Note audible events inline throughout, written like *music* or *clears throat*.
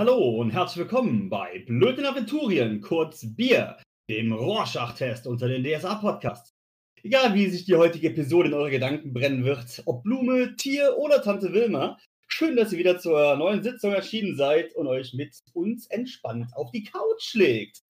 Hallo und herzlich willkommen bei Blöden Aventurien, kurz Bier, dem Rorschach-Test unter den DSA-Podcasts. Egal wie sich die heutige Episode in eure Gedanken brennen wird, ob Blume, Tier oder Tante Wilma, schön, dass ihr wieder zur neuen Sitzung erschienen seid und euch mit uns entspannt auf die Couch legt.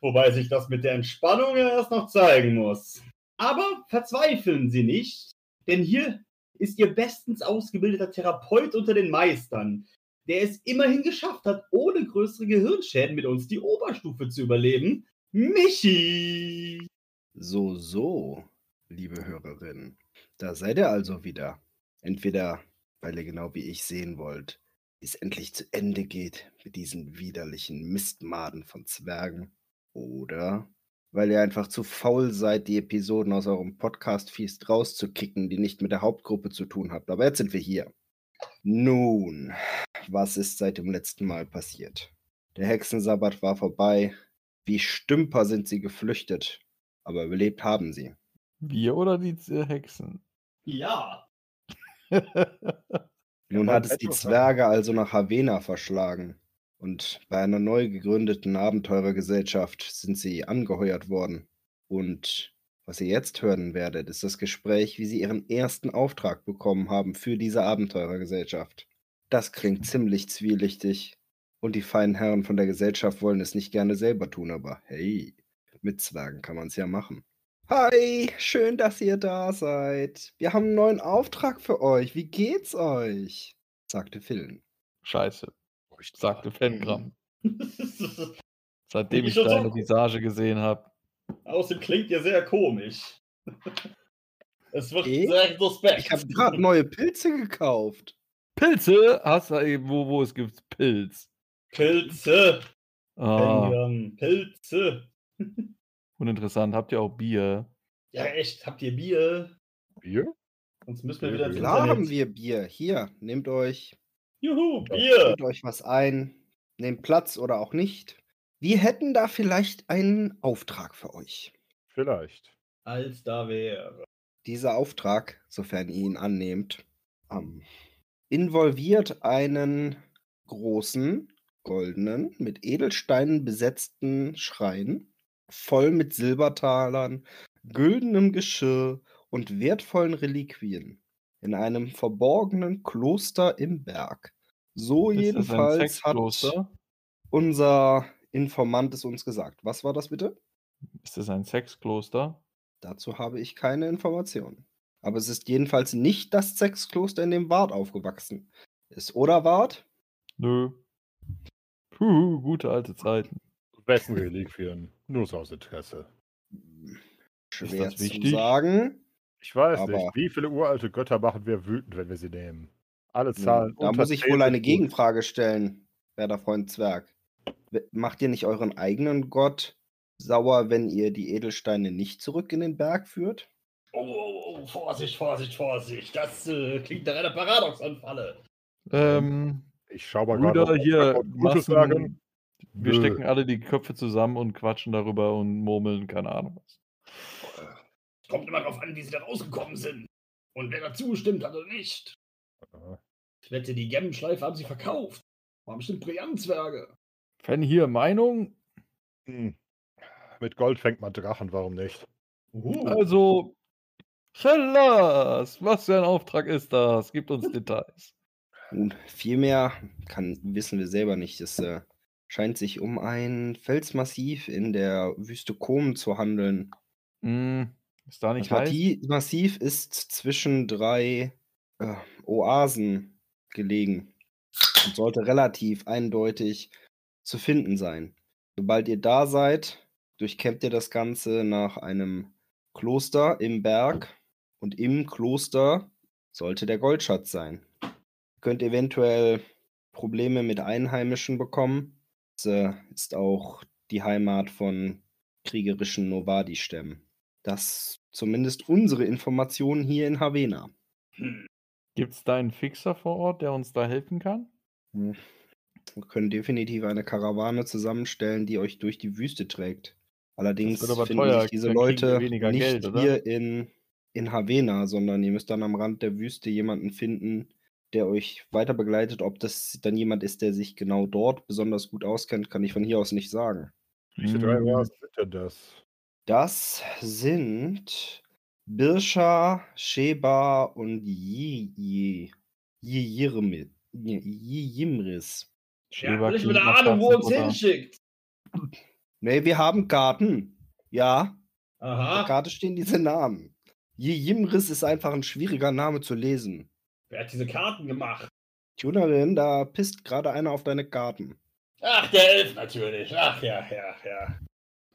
Wobei sich das mit der Entspannung erst noch zeigen muss. Aber verzweifeln Sie nicht, denn hier ist Ihr bestens ausgebildeter Therapeut unter den Meistern, der es immerhin geschafft hat, ohne größere Gehirnschäden mit uns die Oberstufe zu überleben, Michi. So, so, liebe Hörerinnen. Da seid ihr also wieder. Entweder, weil ihr genau wie ich sehen wollt, wie es endlich zu Ende geht mit diesen widerlichen Mistmaden von Zwergen. Oder weil ihr einfach zu faul seid, die Episoden aus eurem Podcast-Feast rauszukicken, die nicht mit der Hauptgruppe zu tun habt. Aber jetzt sind wir hier. Nun, was ist seit dem letzten Mal passiert? Der Hexensabbat war vorbei. Wie Stümper sind sie geflüchtet. Aber überlebt haben sie. Wir oder die äh, Hexen? Ja. *laughs* Nun hat es die Zwerge also nach Havena verschlagen. Und bei einer neu gegründeten Abenteurergesellschaft sind sie angeheuert worden. Und was ihr jetzt hören werdet, ist das Gespräch, wie sie ihren ersten Auftrag bekommen haben für diese Abenteurergesellschaft. Das klingt ziemlich zwielichtig. Und die feinen Herren von der Gesellschaft wollen es nicht gerne selber tun, aber hey, mit Zwergen kann man es ja machen. Hi, schön, dass ihr da seid. Wir haben einen neuen Auftrag für euch. Wie geht's euch? sagte Phil. Scheiße, sagte Fengram. *laughs* Seitdem Ich ich deine Visage gesehen habe. Außerdem klingt ihr sehr komisch. *laughs* Es wird Eh? sehr suspekt. Ich habe gerade neue Pilze gekauft. Pilze? Hast du eben, wo, wo es gibt Pilz. Pilze. Ah, Fengram, Pilze. *laughs* uninteressant. Habt ihr auch Bier? Ja, echt. Habt ihr Bier? Bier? Sonst müssen wir wieder ins Klar Internet. haben wir Bier. Hier, nehmt euch, Juhu, Bier. nehmt euch was ein. Nehmt Platz oder auch nicht. Wir hätten da vielleicht einen Auftrag für euch. Vielleicht. Als da wäre. Dieser Auftrag, sofern ihr ihn annehmt, ähm, involviert einen großen, goldenen, mit Edelsteinen besetzten Schrein, voll mit Silbertalern, güldenem Geschirr und wertvollen Reliquien, in einem verborgenen Kloster im Berg. So das jedenfalls hat unser Informant es uns gesagt. Was war das bitte? Ist das ein Sexkloster? Dazu habe ich keine Informationen. Aber es ist jedenfalls nicht das Sexkloster, in dem Wart aufgewachsen ist. Oder Wart? Nö. Puh, gute alte Zeiten. Wessen Reliquien? Nur so aus Interesse. Schwer das zu wichtig? sagen. Ich weiß Aber- nicht, wie viele uralte Götter machen wir wütend, wenn wir sie nehmen? Alle Zahlen. Da unter muss ich 10 wohl eine. Gegenfrage stellen, werter Freund Zwerg. Macht ihr nicht euren eigenen Gott sauer, wenn ihr die Edelsteine nicht zurück in den Berg führt? Oh, oh, oh, Vorsicht, Vorsicht, Vorsicht. Das äh, klingt nach einer Paradoxanfalle. Ähm, Ich schau mal gerade. Brüder, ob hier, Gutes sagen. Wir Nö. stecken alle die Köpfe zusammen und quatschen darüber und murmeln, keine Ahnung was. Kommt immer darauf an, wie sie da rausgekommen sind. Und wer dazu gestimmt hat oder nicht. Ich wette, die Gemmenschleife haben sie verkauft. Waren bestimmt Brillantzwerge. Fan hier Meinung? Hm. Mit Gold fängt man Drachen, warum nicht? Uh, Also, Hellas, was für ein Auftrag ist das? Gibt uns Details. Nun, viel mehr kann, wissen wir selber nicht. Es äh, scheint sich um ein Felsmassiv in der Wüste Kom zu handeln. Hm, ist da Das nicht heiß? Mati- Massiv ist zwischen drei äh, Oasen gelegen und sollte relativ eindeutig zu finden sein. Sobald ihr da seid, durchkämmt ihr das Ganze nach einem Kloster im Berg und im Kloster sollte der Goldschatz sein. Ihr könnt eventuell Probleme mit Einheimischen bekommen. Es äh, ist auch die Heimat von kriegerischen Novadi-Stämmen. Das zumindest unsere Informationen hier in Havena. Gibt es da einen Fixer vor Ort, der uns da helfen kann? Hm. Wir können definitiv eine Karawane zusammenstellen, die euch durch die Wüste trägt. Allerdings finden teuer, sich diese Leute weniger nicht Geld, hier in, in Havena, sondern ihr müsst dann am Rand der Wüste jemanden finden, der euch weiter begleitet. Ob das dann jemand ist, der sich genau dort besonders gut auskennt, kann ich von hier aus nicht sagen. Welche drei Hm, Oasen sind denn das? Das sind Birscha, Sheba und Yi- Ja, nicht klingt mit der Ahnung, wo uns hinschickt. Nee, wir haben Garten. Ja, auf der Aha. Karte stehen diese Namen. Yimris ist einfach ein schwieriger Name zu lesen. Wer hat diese Karten gemacht? Tunerin, da pisst gerade einer auf deine Karten. Ach, der Elf natürlich. Ach ja, ja, ja.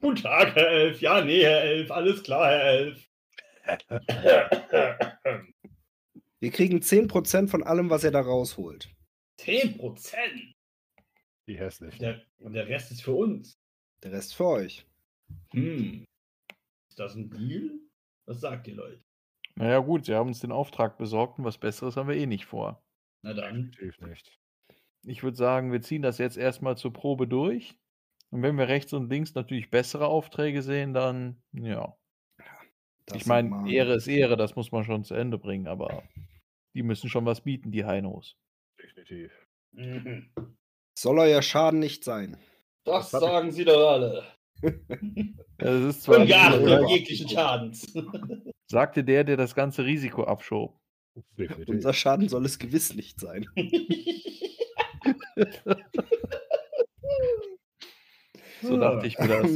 Guten Tag, Herr Elf. Ja, nee, Herr Elf. Alles klar, Herr Elf. Wir kriegen 10% von allem, was er da rausholt. 10 Die hässlich. Der, und der Rest ist für uns. Der Rest für euch. Hm. Ist das ein Deal? Was sagt ihr, Leute? Naja, gut, sie haben uns den Auftrag besorgt und was Besseres haben wir eh nicht vor. Na dann. Definitiv nicht. Ich würde sagen, wir ziehen das jetzt erstmal zur Probe durch. Und wenn wir rechts und links natürlich bessere Aufträge sehen, dann, ja. Das ich meine, Ehre ist Ehre, das muss man schon zu Ende bringen, aber die müssen schon was bieten, die Heinos. Definitiv. Mhm. Soll euer Schaden nicht sein. Das Das hab ich- sagen sie doch alle. *laughs* Das ist zwar Ungeachtet nicht- jeglichen Schadens. *laughs* sagte der, der das ganze Risiko abschob. Unser Schaden soll es gewiss nicht sein. *laughs* So dachte ich mir das.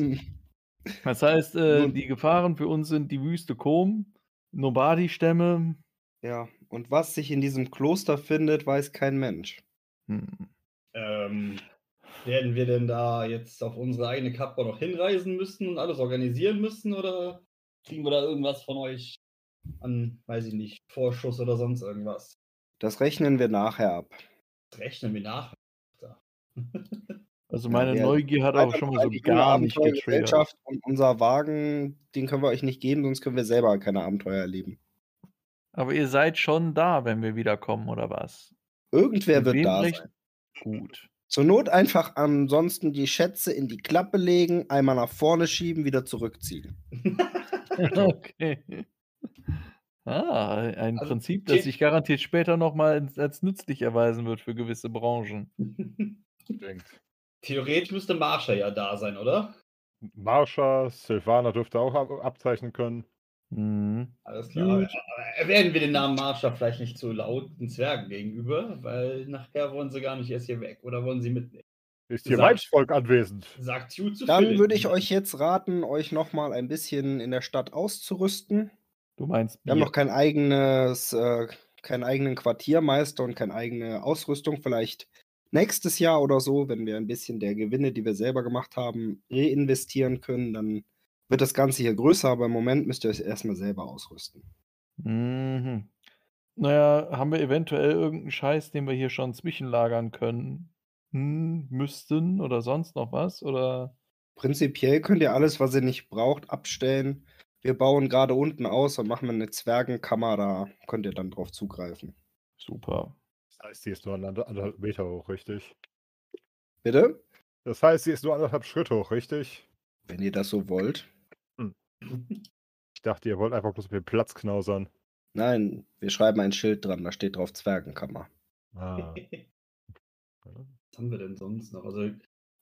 Das heißt, äh, die Gefahren für uns sind die Wüste Kom, Nobadi-Stämme. Ja, und was sich in diesem Kloster findet, weiß kein Mensch. Hm. Ähm, werden wir denn da jetzt auf unsere eigene Kappe noch hinreisen müssen und alles organisieren müssen? Oder kriegen wir da irgendwas von euch an, weiß ich nicht, Vorschuss oder sonst irgendwas? Das rechnen wir nachher ab. Das rechnen wir nach. Da. *laughs* Also Ja, meine wir- Neugier hat auch schon mal so Eine gar nicht getriggert. Und unser Wagen, den können wir euch nicht geben, sonst können wir selber keine Abenteuer erleben. Aber ihr seid schon da, wenn wir wiederkommen, oder was? Irgendwer wird da sein. Gut. Zur Not einfach ansonsten die Schätze in die Klappe legen, einmal nach vorne schieben, wieder zurückziehen. *laughs* Okay. Ah, ein Also, Prinzip, das sich garantiert später nochmal als nützlich erweisen wird für gewisse Branchen. Denkt. Theoretisch müsste Marsha ja da sein, oder? Marsha, Silvana dürfte auch ab abzeichnen können. Mhm. Alles klar. Gut. Aber Erwähnen wir den Namen Marsha vielleicht nicht zu laut den Zwergen gegenüber, weil nachher wollen sie gar nicht erst hier weg. Oder wollen sie mitnehmen? Ist hier Weibsvolk anwesend? Sagt Hugh zu Dann Philipp. würde ich euch jetzt raten, euch nochmal ein bisschen in der Stadt auszurüsten. Du meinst Wir haben noch kein eigenes, äh, keinen eigenen Quartiermeister und keine eigene Ausrüstung. Vielleicht nächstes Jahr oder so, wenn wir ein bisschen der Gewinne, die wir selber gemacht haben, reinvestieren können, dann wird das Ganze hier größer, aber im Moment müsst ihr euch erstmal selber ausrüsten. Mhm. Naja, haben wir eventuell irgendeinen Scheiß, den wir hier schon zwischenlagern können? Hm, müssten oder sonst noch was? Oder Prinzipiell könnt ihr alles, was ihr nicht braucht, abstellen. Wir bauen gerade unten aus und machen eine Zwergenkammer, da könnt ihr dann drauf zugreifen. super. Das heißt, sie ist nur ander- anderthalb Meter hoch, richtig? Bitte? Das heißt, sie ist nur anderthalb Schritt hoch, richtig? Wenn ihr das so wollt. Ich dachte, ihr wollt einfach bloß auf den Platz knausern. Nein, wir schreiben ein Schild dran, da steht drauf Zwergenkammer. Ah. *laughs* Was haben wir denn sonst noch? Also,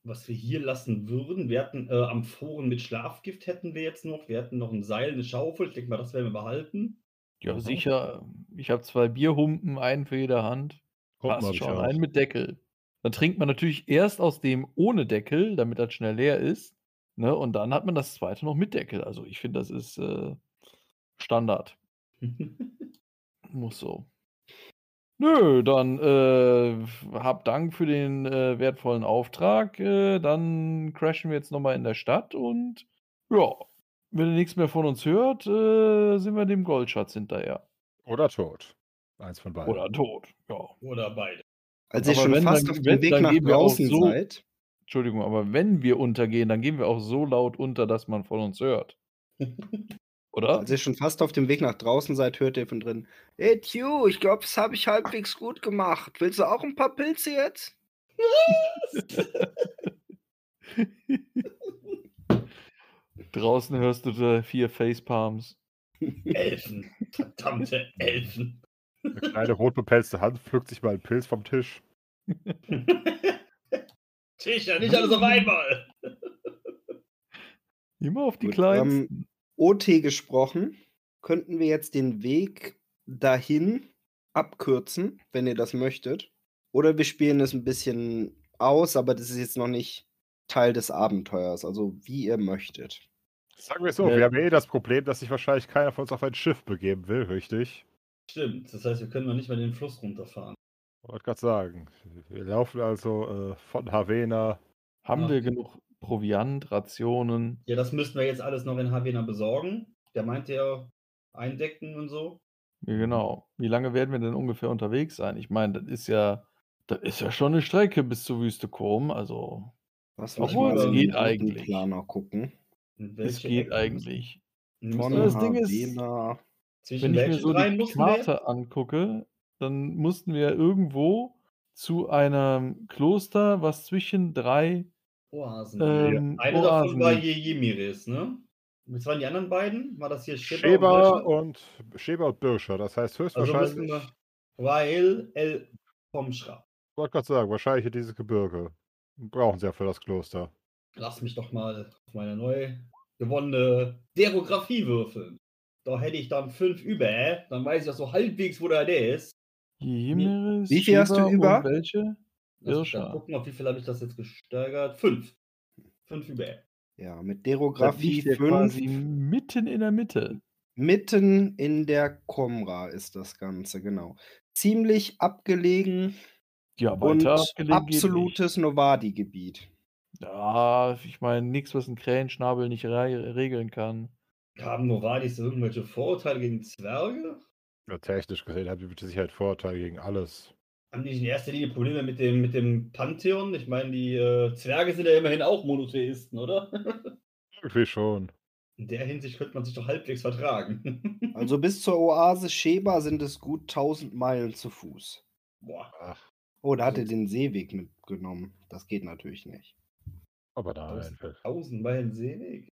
was wir hier lassen würden, wir hatten äh, Amphoren mit Schlafgift hätten wir jetzt noch. Wir hatten noch ein Seil, eine Schaufel. Ich denke mal, das werden wir behalten. Ja, Mhm. sicher. Ich habe zwei Bierhumpen, einen für jede Hand. Humpen Passt schon. Einen mit Deckel. Dann trinkt man natürlich erst aus dem ohne Deckel, damit das schnell leer ist. Ne? Und dann hat man das zweite noch mit Deckel. Also ich finde, das ist äh, Standard. *laughs* Muss so. Nö, dann äh, hab Dank für den äh, wertvollen Auftrag. Äh, dann crashen wir jetzt nochmal in der Stadt und ja, wenn ihr nichts mehr von uns hört, äh, sind wir dem Goldschatz hinterher. Oder tot. Eins von beiden. Oder tot. Ja. Oder beide. Als ihr schon wenn, fast dann- auf dem Weg nach draußen so- seid, Entschuldigung, aber wenn wir untergehen, dann gehen wir auch so laut unter, dass man von uns hört. Oder? als ihr schon fast auf dem Weg nach draußen seid, hört ihr von drin, Hey Tju, ich glaube, das habe ich halbwegs gut gemacht. Willst du auch ein paar Pilze jetzt? *laughs* Draußen hörst du da vier Facepalms. Elfen. Verdammte Elfen. Eine kleine rotbepelzte Hand pflückt sich mal einen Pilz vom Tisch. *laughs* Sicher, nicht alles auf einmal. Immer auf die Gut, kleinsten. ähm, OT gesprochen, könnten wir jetzt den Weg dahin abkürzen, wenn ihr das möchtet. Oder wir spielen es ein bisschen aus, aber das ist jetzt noch nicht Teil des Abenteuers. Also wie ihr möchtet. Sagen wir es so, Ja. wir haben ja eh das Problem, dass sich wahrscheinlich keiner von uns auf ein Schiff begeben will, richtig? Stimmt, das heißt, wir können noch nicht mal den Fluss runterfahren. Wollte gerade sagen. Wir laufen also äh, von Havena. Haben Ja. wir genug Proviant, Rationen? Ja, das müssten wir jetzt alles noch in Havena besorgen. Der meinte ja eindecken und so. Ja, genau. Wie lange werden wir denn ungefähr unterwegs sein? Ich meine, das ist ja, das ist ja schon eine Strecke bis zur Wüste Chrom. Also, Was Obwohl, es geht eigentlich. Planer gucken. Es geht Ecke? eigentlich. Von das Ding ist- Wenn ich mir so die? Karte angucke, dann mussten wir irgendwo zu einem Kloster, was zwischen drei Oasen. ähm, Eine davon Oasen war liegt. hier Jemiris, ne? Was waren die anderen beiden? War das hier Sheba, Schäber und Birscher? und Schäber und Birscher. Das heißt Also höchstwahrscheinlich. Rael El Pomschra. Ich wollte gerade sagen, wahrscheinlich hier dieses Gebirge. Brauchen sie ja für das Kloster. Lass mich doch mal auf meine neu gewonnene Derografie würfeln. Da hätte ich dann fünf über, dann weiß ich auch so halbwegs, wo der der ist. Jemeris, Wie viel hast du über? Und welche? Lass gucken, auf wie viel habe ich das jetzt gesteigert? Fünf. Fünf über. Ja, mit Derografie liegt ja 5. quasi mitten in der Mitte. Mitten in der Komra ist das Ganze, genau. Ziemlich abgelegen Ja, und weiter abgelegen geht nicht. absolutes Novadi-Gebiet. Ja, ich meine, nichts, was ein Krähenschnabel nicht re regeln kann. Haben Novadis irgendwelche Vorurteile gegen Zwerge? Ja, technisch gesehen haben sie mit Sicherheit Vorteile gegen alles. Haben die nicht in erster Linie Probleme mit dem, mit dem Pantheon? Ich meine, die äh, Zwerge sind ja immerhin auch Monotheisten, oder? *laughs* Irgendwie schon. In der Hinsicht könnte man sich doch halbwegs vertragen. *laughs* Also bis zur Oase Sheba sind es gut 1000 Meilen zu Fuß. Boah. Ach, Oh, da hat er den Seeweg mitgenommen. Das geht natürlich nicht. aber nein. 1000 Meilen Seeweg?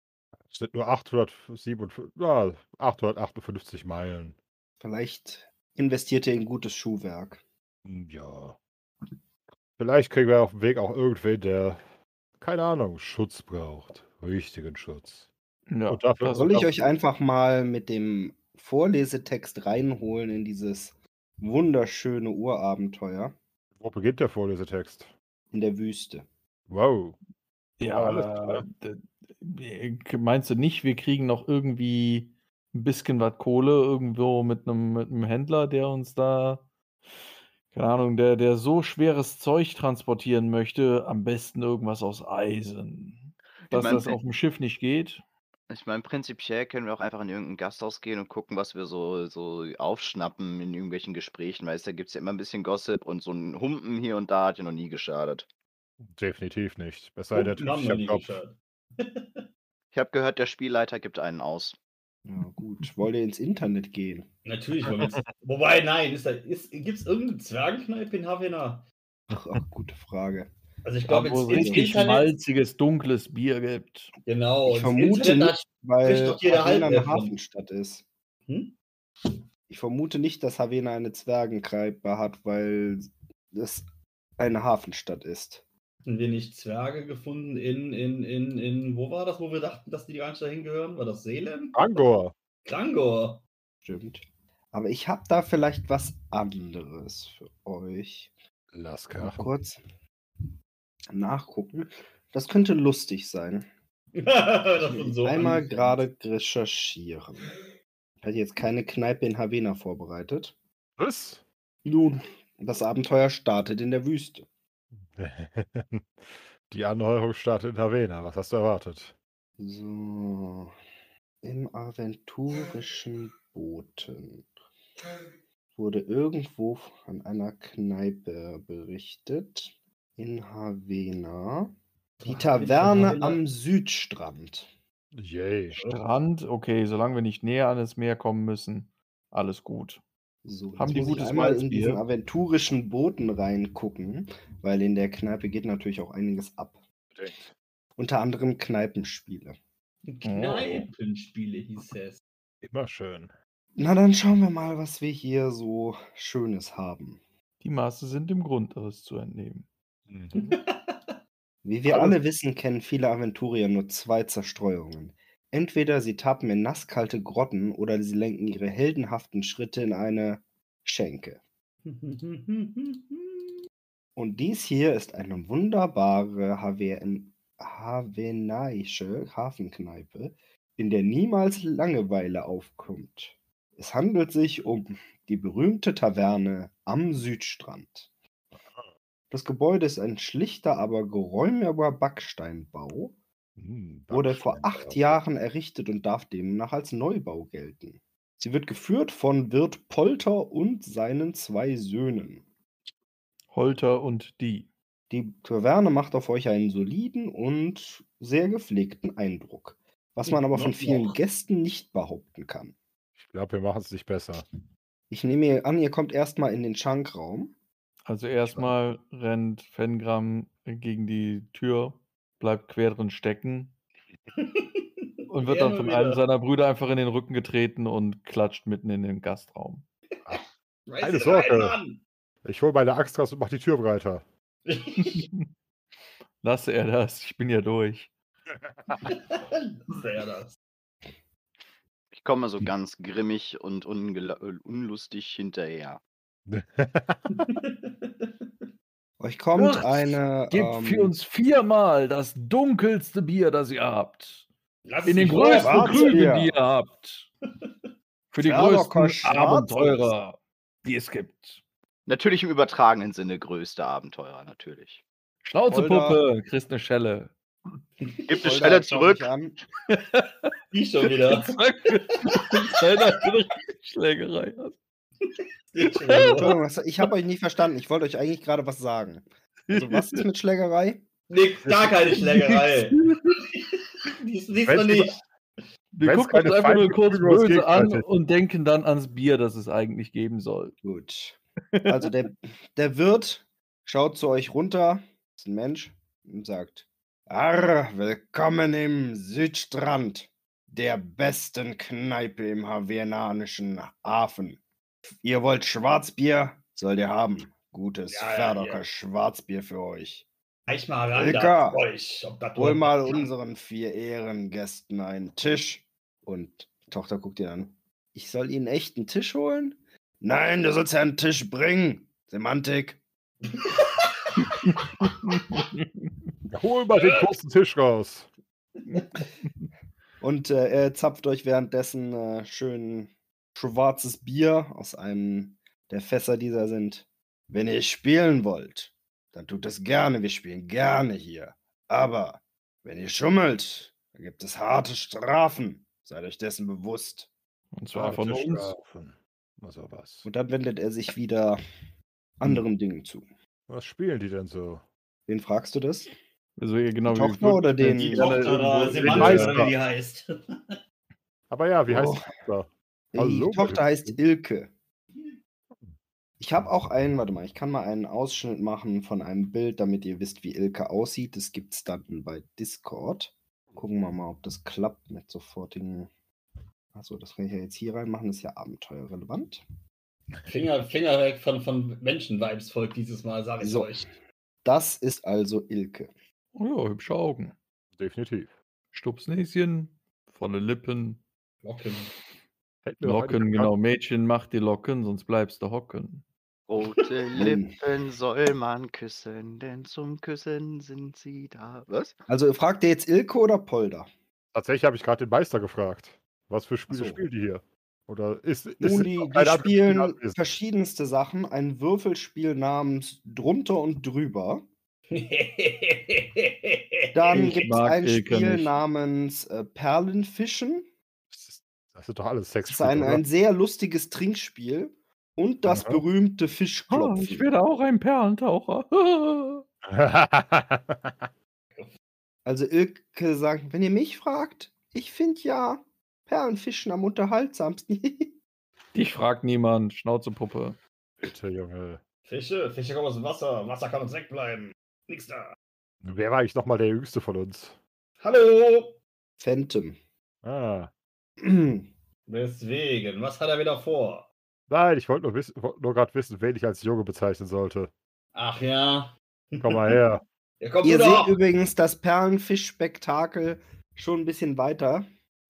Es sind nur 857, ja, 858 Meilen. Vielleicht investiert er in gutes Schuhwerk. Hm, Ja. Vielleicht kriegen wir auf dem Weg auch irgendwen, der, keine Ahnung, Schutz braucht. Richtigen Schutz. Ja, Und dafür Soll ich Ja. euch einfach mal mit dem Vorlesetext reinholen in dieses wunderschöne Urabenteuer Wo beginnt der Vorlesetext? in der Wüste? Wow. Ja, d- meinst du nicht, wir kriegen noch irgendwie ein bisschen was Kohle irgendwo mit einem mit einem Händler, der uns da, keine Ahnung, der, der so schweres Zeug transportieren möchte, am besten irgendwas aus Eisen. Dass mein, das auf dem Schiff nicht geht. Ich meine, prinzipiell können wir auch einfach in irgendein Gasthaus gehen und gucken, was wir so, so aufschnappen in irgendwelchen Gesprächen. Weißt du, da gibt es ja immer ein bisschen Gossip und so ein Humpen hier und da hat ja noch nie geschadet. Definitiv nicht. Es sei denn, *laughs* *laughs* ich hab. Ich habe gehört, der Spielleiter gibt einen aus. Ja, gut. Wollt ihr ins Internet gehen? Natürlich wollen wir jetzt. *laughs* Wobei, nein, ist da, ist, gibt es irgendeine Zwergenkneipe in Havena? Ach, ach gute Frage. Also ich glaube, wo es richtig Internet. malziges, dunkles Bier gibt. Genau. Ich vermute Internet, nicht, weil Havena eine. Hafenstadt ist. Hm? Ich vermute nicht, dass Havena eine Zwergenkneipe hat, weil es eine Hafenstadt ist. Hatten wir nicht Zwerge gefunden in, in, in, in, wo war das, wo wir dachten, dass die gar nicht dahin gehören? War das Seelen? Angor. Klangor. Stimmt. Aber ich habe da vielleicht was anderes für euch. Lass Mal kurz nachgucken. Das könnte lustig sein. *laughs* das sind so Einmal gerade recherchieren. Ich hatte jetzt keine Kneipe in Havena vorbereitet. Was? Nun, das Abenteuer startet in der Wüste. *laughs* Die Anheuerung startet in Havena. Was hast du erwartet? So. Im aventurischen Booten wurde irgendwo an einer Kneipe berichtet. In Havena. Die Taverne am Südstrand. Yay. Strand, okay, solange wir nicht näher an das Meer kommen müssen, alles gut. So, Haben die gutes einmal in diesen aventurischen Booten reingucken, weil in der Kneipe geht natürlich auch einiges ab. Bedingt. Unter anderem Kneipenspiele. Kneipenspiele hieß es. Immer schön. Na, dann schauen wir mal, was wir hier so Schönes haben. Die Maße sind im Grundriss zu entnehmen. Mhm. *laughs* Wie wir alle wissen, kennen viele Aventurier nur zwei Zerstreuungen. Entweder sie tappen in nasskalte Grotten oder sie lenken ihre heldenhaften Schritte in eine Schenke. *laughs* Und dies hier ist eine wunderbare Haven havenaische Hafenkneipe, in der niemals Langeweile aufkommt. Es handelt sich um die berühmte Taverne am Südstrand. Das Gebäude ist ein schlichter, aber geräumiger Backsteinbau, Hm, wurde vor acht. Jahren errichtet und darf demnach als Neubau gelten. Sie wird geführt von Wirt Polter und seinen zwei Söhnen. Holter und die. Die Taverne macht auf euch einen soliden und sehr gepflegten Eindruck, was man aber von vielen. Gästen nicht behaupten kann. Ich glaube, wir machen es nicht besser. Ich nehme ihr an, ihr kommt erstmal in den Schankraum. Also erstmal rennt Fengram gegen die Tür, bleibt quer drin stecken *laughs* und wird dann von wieder. einem seiner Brüder einfach in den Rücken getreten und klatscht mitten in den Gastraum. Keine Sorge. Ich hole meine Axt raus und mach die Tür breiter. *laughs* Lasse er das, ich bin ja durch. Sehr das. Ich komme so ganz grimmig und äh, unlustig hinterher. *laughs* Euch kommt Ach, eine. Gebt ähm, für uns viermal das dunkelste Bier, das ihr habt. Lass In den größten. Krügen, die ihr habt. Für die größten. Abenteurer, die es gibt. Natürlich im übertragenen Sinne größte Abenteurer, natürlich. Schnauzepuppe, kriegst eine Schelle. Gib eine Schelle schau zurück. Die schon wieder. *laughs* Schlägerei hast. Entschuldigung, ich habe euch nicht verstanden. Ich wollte euch eigentlich gerade was sagen. Also, was ist mit *laughs* Schlägerei? Nee, gar keine Schlägerei. Dies, diesmal Wenn's über- nicht. Wir Wenn's gucken uns einfach nur kurz böse an und denken dann ans Bier, das es eigentlich geben soll. Gut. Also, der, der Wirt schaut zu euch runter, ist ein Mensch, und sagt: Arr, willkommen im Südstrand, der besten Kneipe im havernanischen Hafen. Ihr wollt Schwarzbier? Sollt ihr haben. Gutes Ja, ja, Ferdocker ja. Schwarzbier für euch. Reich mal da, euch. Ob das Hol mal unseren vier Ehrengästen einen Tisch. Und Tochter guckt ihn an. Ich soll ihnen echt einen Tisch holen? Nein, du sollst ja einen Tisch bringen. Semantik. *laughs* Hol mal den großen Tisch raus. Und äh, er zapft euch währenddessen äh, schön schwarzes Bier aus einem der Fässer, die da sind. Wenn ihr spielen wollt, dann tut es gerne. Wir spielen gerne hier. Aber wenn ihr schummelt, dann gibt es harte Strafen. Seid euch dessen bewusst. Und zwar einfach nur uns. Strafen. Also was. Und dann wendet er sich wieder anderen Dingen zu. Was spielen die denn so? Wen fragst du das? Also ihr genau Die wie Tochter oder den- Die Tochter Meister. oder wie die heißt. *laughs* Aber ja, wie heißt Oh. die Tochter? Die Hallo, Tochter meine heißt Ilke. Ich habe auch einen, warte mal, ich kann mal einen Ausschnitt machen von einem Bild, damit ihr wisst, wie Ilke aussieht. Das gibt es dann bei Discord. Gucken wir mal, ob das klappt mit sofortigen. Achso, das kann ich ja jetzt hier reinmachen, das ist ja abenteuerrelevant. Finger, Finger weg von, von Menschen-Vibes folgt dieses Mal, sag ich So. euch. Das ist also Ilke. Oh ja, hübsche Augen. Definitiv. Stupsnäschen, volle Lippen, Locken. Locken, genau. Mädchen, mach die Locken, sonst bleibst du hocken. Rote *laughs* Lippen soll man küssen, denn zum Küssen sind sie da. Was? Also fragt ihr jetzt Ilke oder Polder? Tatsächlich habe ich gerade den Meister gefragt. Was für Spiele so. spielt die hier? Oder ist, ist Nun, es die, die spielen verschiedenste Sachen. Ein Würfelspiel namens Drunter und Drüber. *laughs* Dann gibt es ein Ilke Spiel nicht. namens äh, Perlenfischen. Das ist- Das doch alles Das Sex. ist ein, ein sehr lustiges Trinkspiel. Und das Aha. berühmte Oh, Fischklopfen. ich werde auch ein Perlentaucher. *laughs* *laughs* also Ilke sagt, wenn ihr mich fragt, ich finde ja Perlenfischen am unterhaltsamsten. *laughs* Dich fragt niemand, Schnauzepuppe. Bitte, Junge. Fische, Fische kommen aus dem Wasser. Wasser kann uns wegbleiben. Nix da. Wer war eigentlich nochmal der Jüngste von uns? Hallo! Phantom. Ah, Weswegen? Was hat er wieder vor? Nein, ich wollte nur, wissen- wollte nur gerade wissen, wen ich als Junge bezeichnen sollte. Ach ja. Komm mal her. *laughs* Ja, komm Ihr seht übrigens das Perlenfisch-Spektakel schon ein bisschen weiter.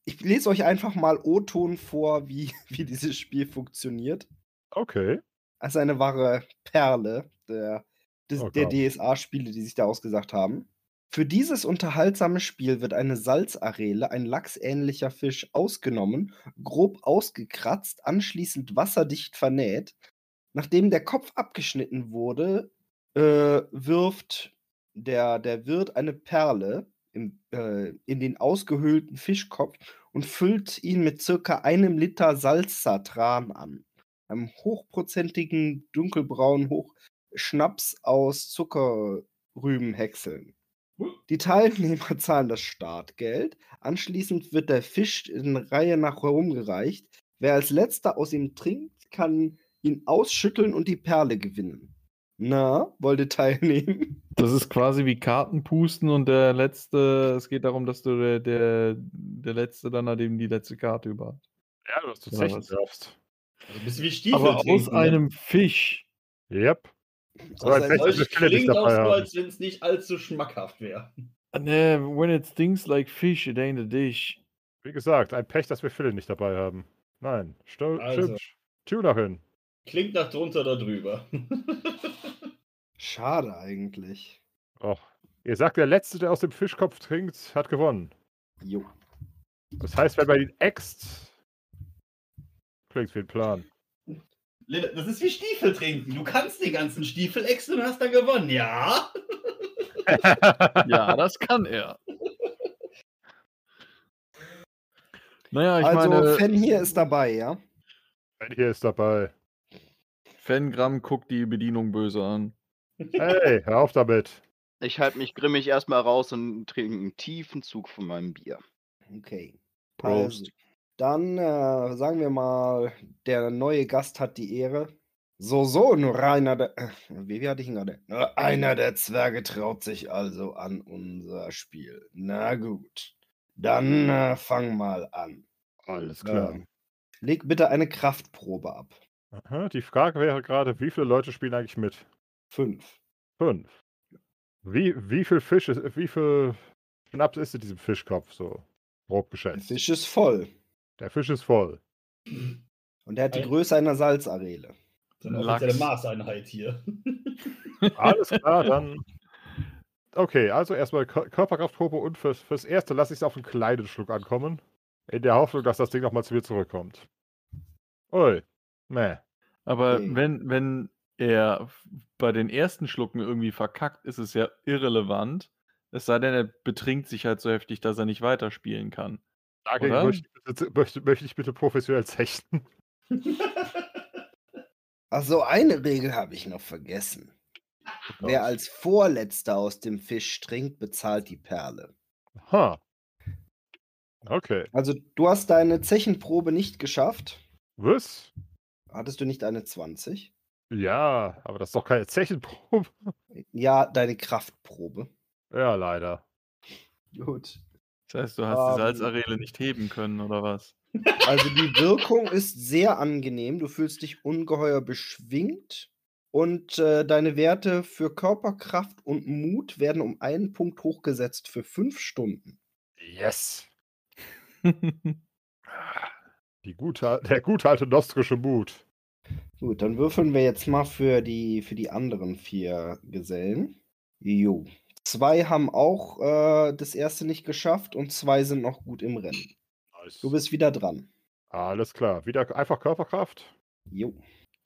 Ich lese euch einfach mal O-Ton vor, wie, *laughs* wie dieses Spiel funktioniert. Okay. Ist eine wahre Perle der, des, Oh der. DSA-Spiele, die sich da ausgesagt haben. Für dieses unterhaltsame Spiel wird eine Salzarele, ein lachsähnlicher Fisch, ausgenommen, grob ausgekratzt, anschließend wasserdicht vernäht. Nachdem der Kopf abgeschnitten wurde, äh, wirft der, der Wirt eine Perle im, äh, in den ausgehöhlten Fischkopf und füllt ihn mit circa einem Liter Salzsatran an. Einem hochprozentigen, dunkelbraunen Hoch Schnaps aus Zuckerrübenhäckseln. Die Teilnehmer *laughs* zahlen das Startgeld. Anschließend wird der Fisch in Reihe nach herumgereicht. Wer als letzter aus ihm trinkt, kann ihn ausschütteln und die Perle gewinnen. Na, wollt ihr teilnehmen? *laughs* Das ist quasi wie Kartenpusten und der letzte, es geht darum, dass du der, der, der letzte dann hat eben die letzte Karte über hat. Ja, du Ja, Zechen was? darfst. Also ein bisschen wie Stiefel Aber aus ne? einem Fisch. Yep. Als Euch nicht klingt auch dabei so, als wenn es nicht allzu schmackhaft wäre. Ne, when it stinks like fish, it ain't a dish. Wie gesagt, ein Pech, dass wir Philipp nicht dabei haben. Nein, sto Also. stimmt. Tuna hin. Klingt nach drunter oder drüber. *laughs* Schade eigentlich. Och. Ihr sagt, der Letzte, der aus dem Fischkopf trinkt, hat gewonnen. Jo. Das heißt, wenn man ihn äxt, klingt wie ein Plan. Das ist wie Stiefel trinken. Du kannst den ganzen Stiefel exen und hast dann gewonnen, ja? *laughs* Ja, das kann er. Naja, ich also, meine, Fan hier ist dabei, ja? Ben hier ist dabei. Fangramm guckt die Bedienung böse an. Hey, hör auf damit. Ich halte mich grimmig erstmal raus und trinke einen tiefen Zug von meinem Bier. Okay. Prost. Also, dann äh, sagen wir mal, der neue Gast hat die Ehre. So, so, nur einer der. Äh, wie, wie hatte ich ihn gerade? Nur einer der Zwerge traut sich also an unser Spiel. Na gut. Dann äh, fang mal an. Alles klar. Ähm, leg bitte eine Kraftprobe ab. Aha, die Frage wäre gerade, wie viele Leute spielen eigentlich mit? Fünf. Fünf. Wie, wie viel Fisch ist, wie viel Schnaps ist in diesem Fischkopf so? Grob Der geschätzt. Fisch ist voll. Der Fisch ist voll. Und er hat die Größe einer Salzarele. So eine offizielle. Maßeinheit hier. *laughs* Alles klar, dann. Okay, also erstmal Kör- Körperkraftprobe und fürs, fürs Erste lasse ich es auf einen kleinen Schluck ankommen. In der Hoffnung, dass das Ding nochmal zu mir zurückkommt. Ui. Meh. Aber Okay. wenn, wenn er bei den ersten Schlucken irgendwie verkackt, ist es ja irrelevant. Es sei denn, er betrinkt sich halt so heftig, dass er nicht weiterspielen kann. Dagegen Oder? möchte, ich bitte- möchte, möchte ich bitte professionell zechten. *laughs* Ach so, eine Regel habe ich noch vergessen. Wer als Vorletzter aus dem Fisch trinkt, bezahlt die Perle. Ha. Okay. Also, du hast deine Zechenprobe nicht geschafft. Was? Hattest du nicht eine 20? Ja, aber das ist doch keine Zechenprobe. Ja, deine Kraftprobe. Ja, leider. Gut. Das heißt, du hast Ähm. die Salzarele nicht heben können, oder was? Also, die *laughs* Wirkung ist sehr angenehm. Du fühlst dich ungeheuer beschwingt. Und äh, deine Werte für Körperkraft und Mut werden um einen Punkt hochgesetzt für fünf Stunden. Yes. *laughs* Die gute, der gute alte nostrische Mut. Gut, dann würfeln wir jetzt mal für die, für die anderen vier Gesellen. Jo. Zwei haben auch äh, das erste nicht geschafft und zwei sind noch gut im Rennen. Nice. Du bist wieder dran. Alles klar. Wieder einfach Körperkraft. Jo.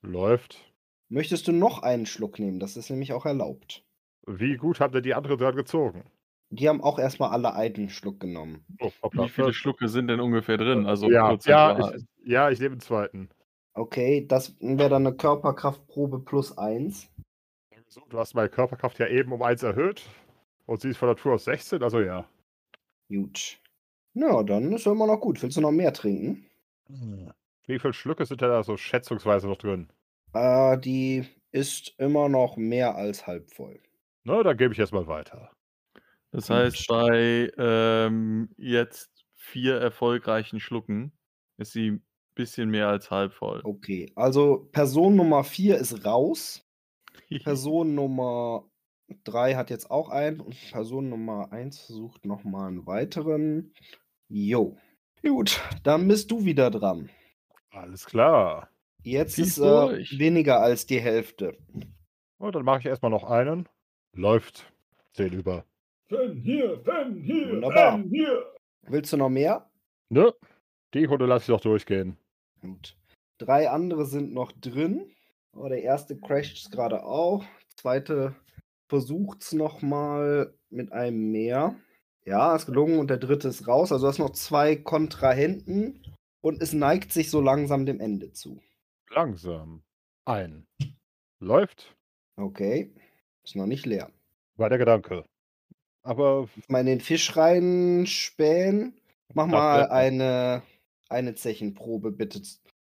Läuft. Möchtest du noch einen Schluck nehmen? Das ist nämlich auch erlaubt. Wie gut haben denn die anderen dran gezogen? Die haben auch erstmal alle einen Schluck genommen. Oh, hoppla. Wie viele Schlucke sind denn ungefähr drin? Also ja, ja, ich, ja, ich nehme den zweiten. Okay, das wäre dann eine Körperkraftprobe plus eins. So, du hast meine Körperkraft ja eben um 1 erhöht. Und sie ist von Natur aus 16, also ja. Gut. Na, dann ist ja immer noch gut. Willst du noch mehr trinken? Wie viele Schlücke sind denn da so schätzungsweise noch drin? Äh, die ist immer noch mehr als halb voll. Na, dann gebe ich erstmal weiter. Das heißt, bei ähm, jetzt vier erfolgreichen Schlucken ist sie bisschen mehr als halb voll. Okay, also Person Nummer 4 ist raus. *laughs* Person Nummer 3 hat jetzt auch einen und Person Nummer 1 sucht nochmal einen weiteren. Jo. Gut, dann bist du wieder dran. Alles klar. Jetzt Zieh's ist äh, weniger als die Hälfte. Und dann mache ich erstmal noch einen. Läuft. 10 über. Fan hier, Fan hier, Wunderbar. Fan hier. Willst du noch mehr? Ne? Die Runde lasse ich doch durchgehen. Gut. Drei andere sind noch drin. Oh, der erste crasht gerade auch. Zweite versucht es nochmal mit einem mehr. Ja, ist gelungen und der dritte ist raus. Also du hast noch zwei Kontrahenten und es neigt sich so langsam dem Ende zu. Langsam. Ein. Läuft. Okay. Ist noch nicht leer. War der Gedanke. Aber Mal in den Fisch reinspähen. Mach mal eine, eine Zechenprobe, bitte.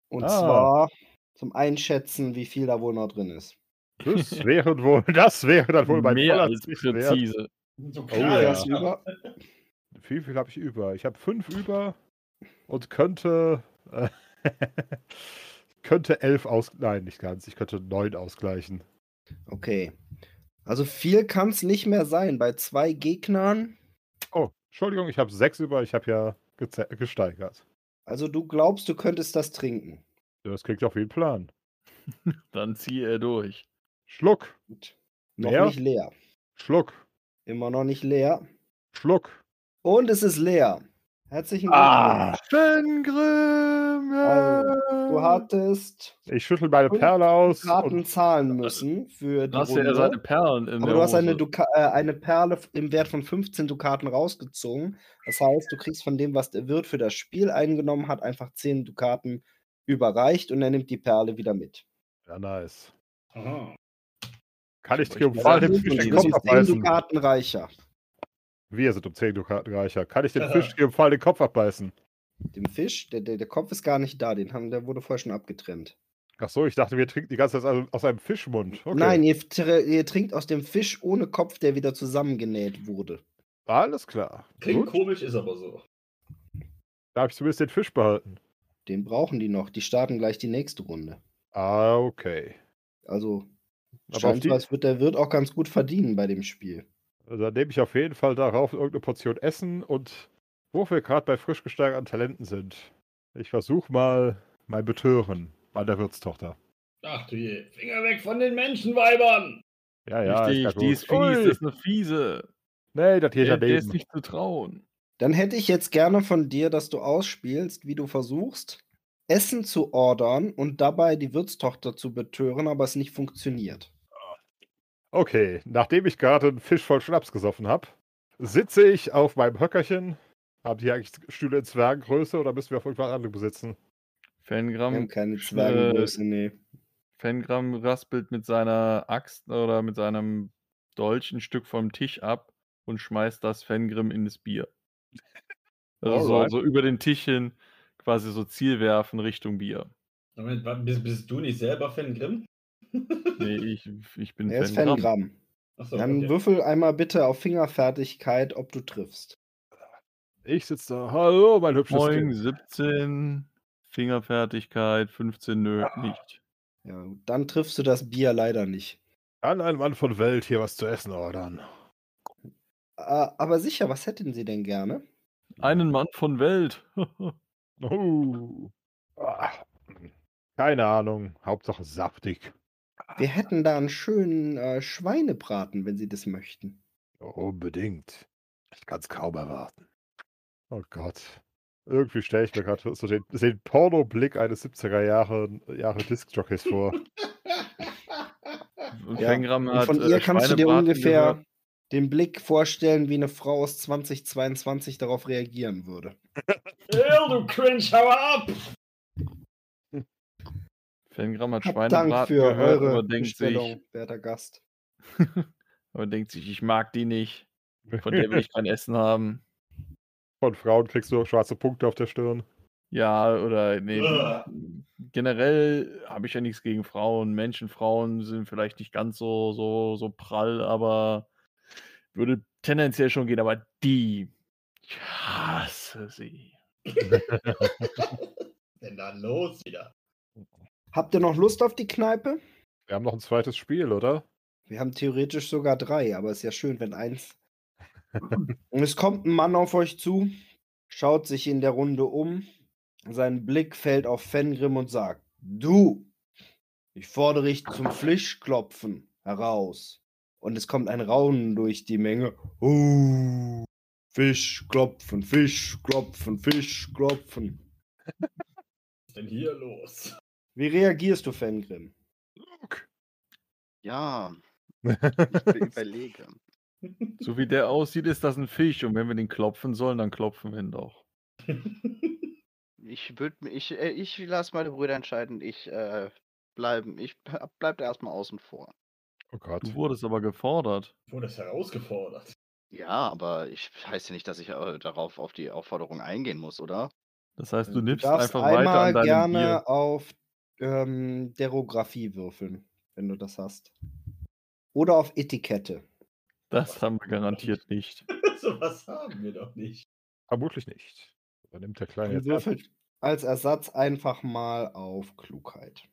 Und Ah. zwar zum Einschätzen, wie viel da wohl noch drin ist. Das wäre wohl, das wäre dann wohl mein mehr als präzise. So Oh, klar, ja. Was über? Wie viel habe ich über? Ich habe fünf über und könnte äh, *laughs* könnte elf aus. Nein, nicht ganz. Ich könnte neun ausgleichen. Okay. Also viel kann es nicht mehr sein. Bei zwei Gegnern. Oh, Entschuldigung, ich habe sechs über. Ich habe ja gesteigert. Also du glaubst, du könntest das trinken. Das klingt auf jeden Plan. *laughs* Dann ziehe er durch. Schluck, Gut. Noch Leer? nicht leer. Schluck, Immer noch nicht leer. Schluck. Und es ist leer. Herzlichen Ah, Glückwunsch. Fengrim! Also, Du hattest Ich schüttel meine Perle aus. Karten Und zahlen müssen für die Da hast ja Runde. seine Perlen in Aber der du hast eine. Duka äh, eine Perle im Wert von 15 Dukaten rausgezogen. Das heißt, du kriegst von dem, was der Wirt für das Spiel eingenommen hat, einfach 10 Dukaten überreicht und er nimmt die Perle wieder mit. ja, nice. Aha. Kann ich Ich triumphal sagen, Fisch den Wir Kopf sind 10 abbeißen? Dukaten reicher. Wir sind um 10 Dukaten reicher. Kann ich dem Fisch triumphal den Kopf abbeißen? Dem Fisch, der, der, der Kopf ist gar nicht da, den haben, der wurde vorher schon abgetrennt. Ach so, ich dachte, wir trinken die ganze Zeit aus, aus einem Fischmund. Okay. Nein, ihr, tr- ihr trinkt aus dem Fisch ohne Kopf, der wieder zusammengenäht wurde. Alles klar. Klingt Gut. komisch, ist aber so. Darf ich zumindest den Fisch behalten? Den brauchen die noch. Die starten gleich die nächste Runde. Ah, okay. Also, Aber die, als wird der Wirt auch ganz gut verdienen bei dem Spiel. also dann nehme ich auf jeden Fall darauf irgendeine Portion Essen und wo wir gerade bei frisch gesteigerten Talenten sind. Ich versuche mal mein Betören bei der Wirtstochter. Ach du je. Finger weg von den Menschenweibern! Ja, ja. Richtig, ja die ist fies, Ui. das ist eine fiese. Nee, das hier Der, der ist daneben. nicht zu trauen. Dann hätte ich jetzt gerne von dir, dass du ausspielst, wie du versuchst, Essen zu ordern und dabei die Wirtstochter zu betören, aber es nicht funktioniert. Okay, nachdem ich gerade einen Fisch voll Schnaps gesoffen habe, sitze ich auf meinem Höckerchen. Haben die eigentlich Stühle in Zwergengröße oder müssen wir auf irgendwas anderes besitzen? Wir haben Fengram, keine Zwergengröße, nee. Fengram raspelt mit seiner Axt oder mit seinem Dolch ein Stück vom Tisch ab und schmeißt das Fengrim in das Bier. Also so, so über den Tisch hin quasi so Ziel werfen Richtung Bier. Moment, bist, bist du nicht selber Fan Grimm? Nee, *laughs* ich, ich bin Er ist Fengram. Fangramm. Achso, Dann okay. würfel einmal bitte auf Fingerfertigkeit, ob du triffst. Ich sitze da. Hallo, mein hübsches Moin, Kind. 17, Fingerfertigkeit, 15, nö, nicht. Ja, dann triffst du das Bier leider nicht. Kann ein Mann von Welt hier was zu essen ordern? Äh, aber sicher, was hätten sie denn gerne? Einen Mann von Welt. *laughs* Oh. Ah, Keine Ahnung. Hauptsache saftig. Wir hätten da einen schönen äh, Schweinebraten, wenn sie das möchten. Unbedingt. Ich kann es kaum erwarten. Oh Gott. Irgendwie stelle ich mir gerade so den, den Porno-Blick eines 70er Jahre, Jahre Disc-Jockeys vor. Fengram Und hat von äh, ihr kannst du dir ungefähr gehört. den Blick vorstellen, wie eine Frau aus 2022 darauf reagieren würde. Ew, du Cringe, hau ab! Fengram hat Schweinebraten Dank für gehört, eure aber denkt, sich, werter Gast. *laughs* aber denkt sich, ich mag die nicht. Von der will ich *laughs* kein Essen haben. Von Frauen kriegst du schwarze Punkte auf der Stirn. Ja, oder nee, Ugh. generell habe ich ja nichts gegen Frauen. Menschen, Frauen sind vielleicht nicht ganz so, so, so prall, aber würde tendenziell schon gehen. Aber die, ich hasse sie. *laughs* denn da los wieder? Habt ihr noch Lust auf die Kneipe? Wir haben noch ein zweites Spiel, oder? Wir haben theoretisch sogar drei, aber es ist ja schön, wenn eins. *laughs* Und es kommt ein Mann auf euch zu, schaut sich in der Runde um, sein Blick fällt auf Fengrim und sagt: Du, ich fordere dich zum Fischklopfen heraus. Und es kommt ein Raunen durch die Menge. Uh, Fisch klopfen, Fisch klopfen, Fisch klopfen. Was ist denn hier los? Wie reagierst du, Fengrim? Luke. Ja, *laughs* ich überlege. So wie der aussieht, ist das ein Fisch. Und wenn wir den klopfen sollen, dann klopfen wir ihn doch. *laughs* Ich würde ich, äh, ich lasse meine Brüder entscheiden. Ich äh, bleiben, ich bleib da erstmal außen vor. Oh Gott. Du wurdest aber gefordert. Wurde das herausgefordert? Ja, aber ich heißt ja nicht, dass ich äh, darauf auf die Aufforderung eingehen muss, oder? Das heißt, du Du nimmst darfst einfach weiter an deinem gerne Bier. auf ähm, Derographie würfeln, wenn du das hast. Oder auf Etikette. Das haben wir garantiert nicht. *laughs* so was haben wir doch nicht. Vermutlich nicht. Dann nimmt der Kleine jetzt würfelt als Ersatz einfach mal auf Klugheit.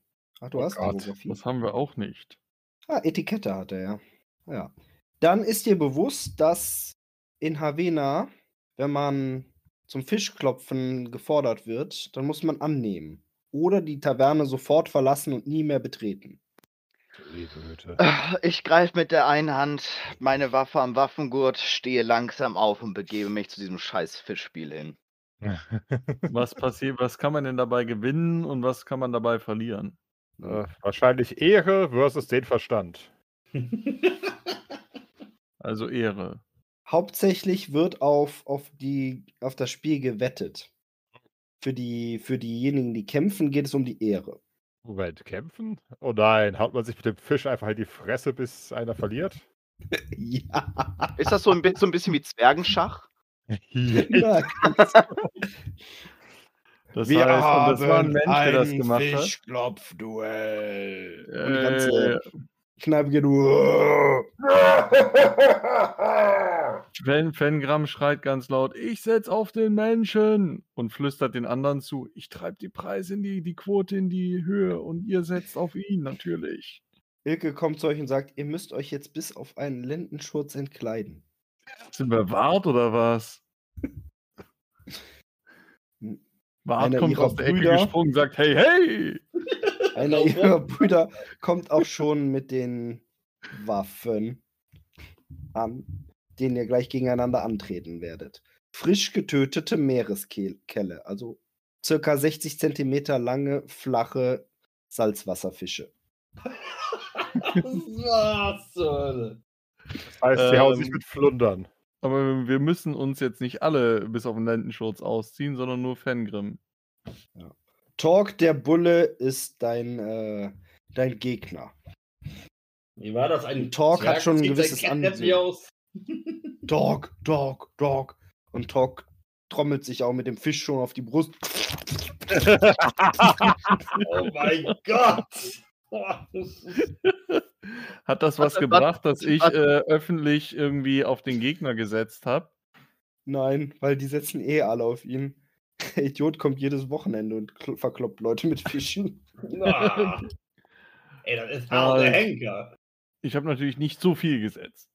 Ach, du Oh hast Gott. Derographie. Das haben wir auch nicht. Ah, Etikette hat er, ja. Ja. Dann ist dir bewusst, dass in Havena, wenn man zum Fischklopfen gefordert wird, dann muss man annehmen. Oder die Taverne sofort verlassen und nie mehr betreten. Äh, Ich greife mit der einen Hand meine Waffe am Waffengurt, stehe langsam auf und begebe mich zu diesem scheiß Fischspiel hin. *laughs* Was passiert, was kann man denn dabei gewinnen und was kann man dabei verlieren? äh, wahrscheinlich Ehre versus den Verstand. *laughs* Also Ehre. Hauptsächlich wird auf, auf, die, auf das Spiel gewettet. Für, die, für diejenigen, die kämpfen, geht es um die Ehre. Moment, kämpfen? Oh nein, haut man sich mit dem Fisch einfach in die Fresse, bis einer verliert? *laughs* ja. Ist das so ein, so ein bisschen wie Zwergenschach? *laughs* Nein. Das Wir heißt, und das war ein haben Mensch, der das ein gemacht hat. Fischklopfduell. Und die Äh, ganze Kneipe geht *laughs* nur. Fan, Fangramm schreit ganz laut, ich setz auf den Menschen und flüstert den anderen zu, ich treib die Preise in die, die Quote in die Höhe und ihr setzt auf ihn natürlich. Ilke kommt zu euch und sagt, ihr müsst euch jetzt bis auf einen Lendenschurz entkleiden. Sind wir Wart oder was? *laughs* Wart Einer kommt aus der Ecke Brüder- gesprungen und sagt, hey, hey! Einer Warum? ihrer Brüder kommt auch schon mit den Waffen an, denen ihr gleich gegeneinander antreten werdet. Frisch getötete Meereskelle, also circa 60 Zentimeter lange, flache Salzwasserfische. Was Hölle? Das heißt, sie hauen sich Ähm, mit Flundern. Aber wir müssen uns jetzt nicht alle bis auf den Lendenschurz ausziehen, sondern nur Fangrim. Torque der Bulle ist dein, äh, dein Gegner. Wie war das? Ein Talk hat schon ein gewisses Ansehen. aus. Dog, Dog, Dog. Und Torque trommelt sich auch mit dem Fisch schon auf die Brust. *laughs* Oh mein Gott. *laughs* Das Hat das Was- was gebracht, dass ich äh, öffentlich irgendwie auf den Gegner gesetzt habe? Nein, weil die setzen eh alle auf ihn. Der *laughs* Idiot kommt jedes Wochenende und kl- verkloppt Leute mit Fischen. *laughs* Ah. Ey, das ist harter Ja. Henker. Ich habe natürlich nicht so viel gesetzt.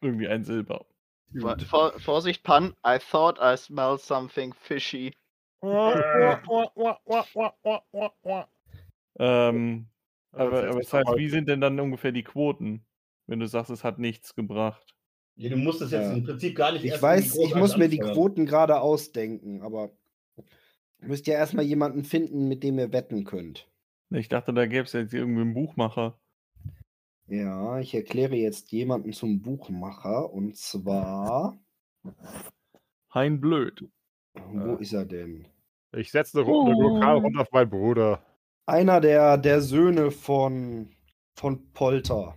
Irgendwie ein Silber. Vor, vor, Vorsicht, Pan. I thought I smelled something fishy. *laughs* Ähm, aber, Das aber heißt, das heißt, wie sind denn dann ungefähr die Quoten, wenn du sagst, es hat nichts gebracht? Ja, du musst es jetzt Ja. im Prinzip gar nicht Ich erst weiß, ich muss mir die. Quoten gerade ausdenken, aber ihr müsst ja erstmal jemanden finden, mit dem ihr wetten könnt. Ich dachte, da gäbe es jetzt irgendwie einen Buchmacher. Ja, ich erkläre jetzt jemanden zum Buchmacher und zwar. Hein Blöd. Wo ist er denn? Ich setze eine, Ru- eine Oh. Lokalrunde auf meinen Bruder. Einer der, der Söhne von, von Polter.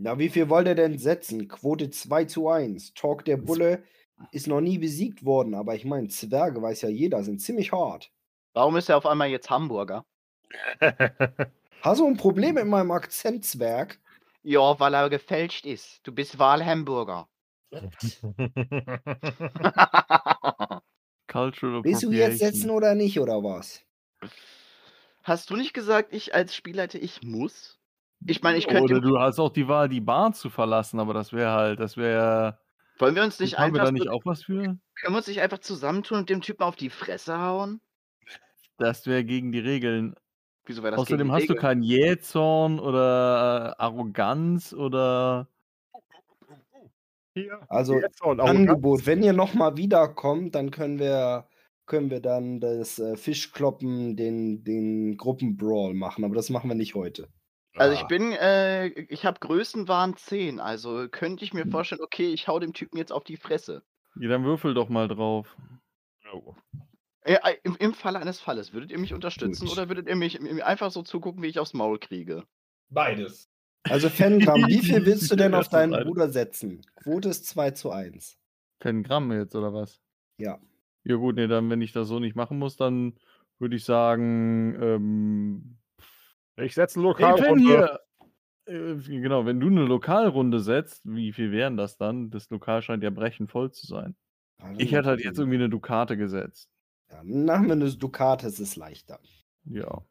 Na, wie viel wollt ihr denn setzen? Quote 2 zu 1. Talk der Bulle ist noch nie besiegt worden, aber ich meine, Zwerge weiß ja jeder, sind ziemlich hart. Warum ist er auf einmal jetzt Hamburger? *laughs* Hast du ein Problem mit meinem Akzent, Zwerg? Ja, weil er gefälscht ist. Du bist Wahlhamburger. *laughs* Willst du jetzt setzen oder nicht, oder was? Hast du nicht gesagt, ich als Spielleiter, ich muss? Ich meine, ich könnte. Oder du hast auch die Wahl, die Bar zu verlassen, aber das wäre halt, das wäre. Wollen wir uns nicht Haben wir einfach. da nicht auch was für? Können wir uns nicht einfach zusammentun und dem Typen auf die Fresse hauen? Das wäre gegen die Regeln. Wieso wäre das Außerdem gegen hast die du Regeln? keinen Jähzorn oder äh, Arroganz oder. Hier, Also, Angebot. Wenn ihr nochmal wiederkommt, dann können wir, können wir dann das äh, Fischkloppen, den, den Gruppenbrawl machen. Aber das machen wir nicht heute. Also ich Ah, bin, äh, ich habe Größenwahn 10, also könnte ich mir vorstellen, okay, ich hau dem Typen jetzt auf die Fresse. Ja, dann würfel doch mal drauf. oh. Äh, äh, im, Im Falle eines Falles, würdet ihr mich unterstützen Gut. oder würdet ihr mich einfach so zugucken, wie ich aufs Maul kriege? Beides. Also, Fengram, wie viel *laughs* willst du denn auf deinen eine- Bruder setzen? Quote ist 2 zu 1. 10 Gramm jetzt oder was? Ja. Ja, gut, nee, dann, wenn ich das so nicht machen muss, dann würde ich sagen, ähm, Ich setze eine Hey, Fan Lokalrunde. hier! Äh, genau, wenn du eine Lokalrunde setzt, wie viel wären das dann? Das Lokal scheint ja brechend voll zu sein. Also Ich hätte halt jetzt irgendwie eine Dukate gesetzt. Ja, machen wir eine Dukate, es ist leichter. Ja.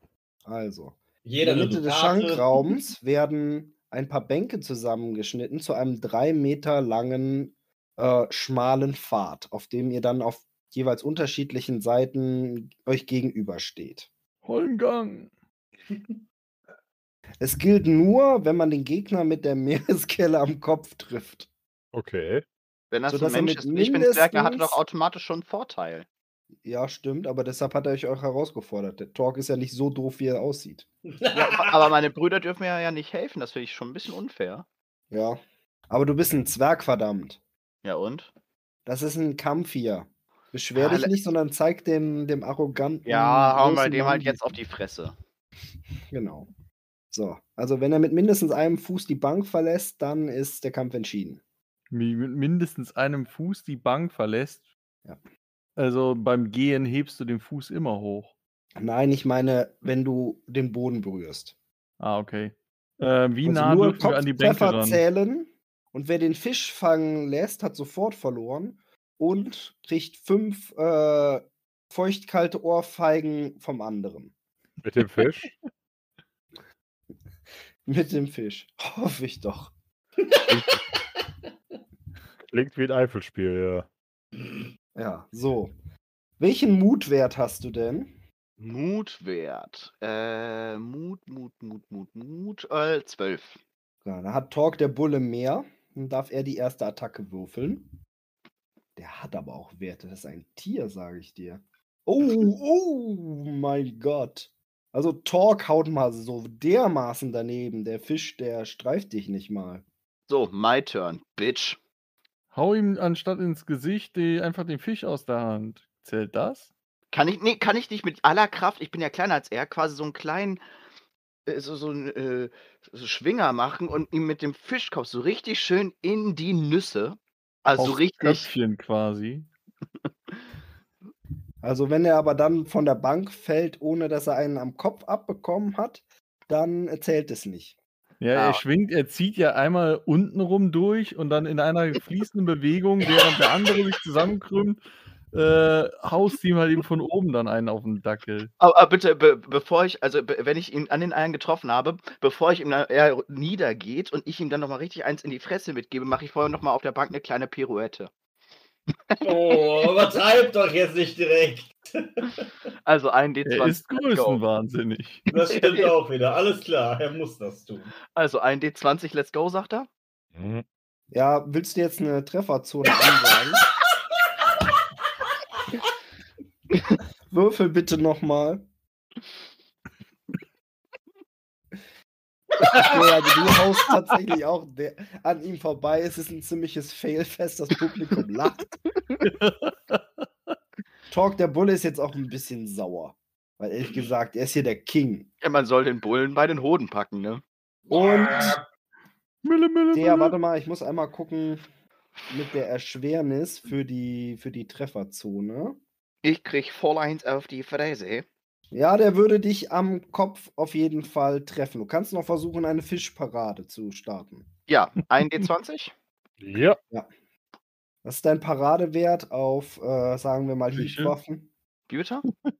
Also, Jeder in der eine Mitte des. Schankraums *laughs* werden ein paar Bänke zusammengeschnitten zu einem drei Meter langen, äh, schmalen Pfad, auf dem ihr dann auf jeweils unterschiedlichen Seiten euch gegenübersteht. Hollengang! *laughs* Es gilt nur, wenn man den Gegner mit der *laughs* Meereskelle am Kopf trifft. Okay. Wenn das Sodass ein er Mensch mit ist und ich bin Zwerg, dann hat er doch automatisch schon einen Vorteil. Ja, stimmt, aber deshalb hat er euch auch herausgefordert. Der Talk ist ja nicht so doof, wie er aussieht. *laughs* Ja, aber meine Brüder dürfen mir ja nicht helfen, das finde ich schon ein bisschen unfair. Ja. Aber du bist ein Zwerg, verdammt. Ja und? Das ist ein Kampf hier. Beschwer dich nicht, sondern zeig dem, dem arroganten. Ja, hauen wir dem halt jetzt auf die Fresse. Genau. So, also wenn er mit mindestens einem Fuß die Bank verlässt, dann ist der Kampf entschieden. Mit mindestens einem Fuß die Bank verlässt. Ja. Also beim Gehen hebst du den Fuß immer hoch. Nein, ich meine, wenn du den Boden berührst. Ah, okay. Äh, wie Also nah nur dürfen wir an die Bänke ran? zählen und wer den Fisch fangen lässt, hat sofort verloren und kriegt fünf äh, feuchtkalte Ohrfeigen vom anderen. Mit dem Fisch. *laughs* Mit dem Fisch. *laughs* Hoffe ich doch. Klingt wie ein Eifelspiel, ja. Ja, so. Welchen Mutwert hast du denn? Mutwert. Äh, Mut, Mut, Mut, Mut, Mut. Äh, 12. Ja, da hat Torque der Bulle mehr. Dann darf er die erste Attacke würfeln. Der hat aber auch Werte. Das ist ein Tier, sage ich dir. Oh, oh mein Gott. Also Torque haut mal so dermaßen daneben. Der Fisch, der streift dich nicht mal. So, my turn, bitch. Hau ihm anstatt ins Gesicht die, einfach den Fisch aus der Hand. Zählt das? Kann ich, nee, kann ich nicht mit aller Kraft, ich bin ja kleiner als er, quasi so einen kleinen, äh, so, so einen äh, so Schwinger machen und ihm mit dem Fischkopf so richtig schön in die Nüsse. Also Aufs richtig. Köpfchen quasi. *laughs* Also wenn er aber dann von der Bank fällt, ohne dass er einen am Kopf abbekommen hat, dann zählt es nicht. Ja, Ah. er schwingt, er zieht ja einmal unten rum durch und dann in einer fließenden Bewegung, während der andere sich zusammenkrümmt, äh, haust ihm halt eben von oben dann einen auf den Dackel. Aber, aber bitte, be bevor ich, also be wenn ich ihn an den Eiern getroffen habe, bevor ich ihm dann, er niedergeht und ich ihm dann nochmal richtig eins in die Fresse mitgebe, mache ich vorher nochmal auf der Bank eine kleine Pirouette. Oh, übertreib doch jetzt nicht direkt. Also ein D20. Er ist größenwahnsinnig. Das stimmt *laughs* auch wieder. Alles klar, er muss das tun. Also ein D20, let's go, sagt er. Mhm. Ja, willst du jetzt eine Trefferzone *laughs* ansagen? Würfel bitte nochmal. Okay, also du haust tatsächlich auch der, an ihm vorbei. Es ist ein ziemliches Failfest, das Publikum lacht. Talk der Bulle ist jetzt auch ein bisschen sauer. Weil ehrlich gesagt, er ist hier der King. Ja, man soll den Bullen bei den Hoden packen, ne? Und Mille, mille, der, mille. warte mal, ich muss einmal gucken mit der Erschwernis für die, für die Trefferzone. Ich krieg voll eins auf die Fresse. Ja, der würde dich am Kopf auf jeden Fall treffen. Du kannst noch versuchen, eine Fischparade zu starten. Ja, *laughs* ein D20. Ja, Was ist dein Paradewert auf, äh, sagen wir mal, Fische? Hiebwaffen? Wie bitte? *laughs*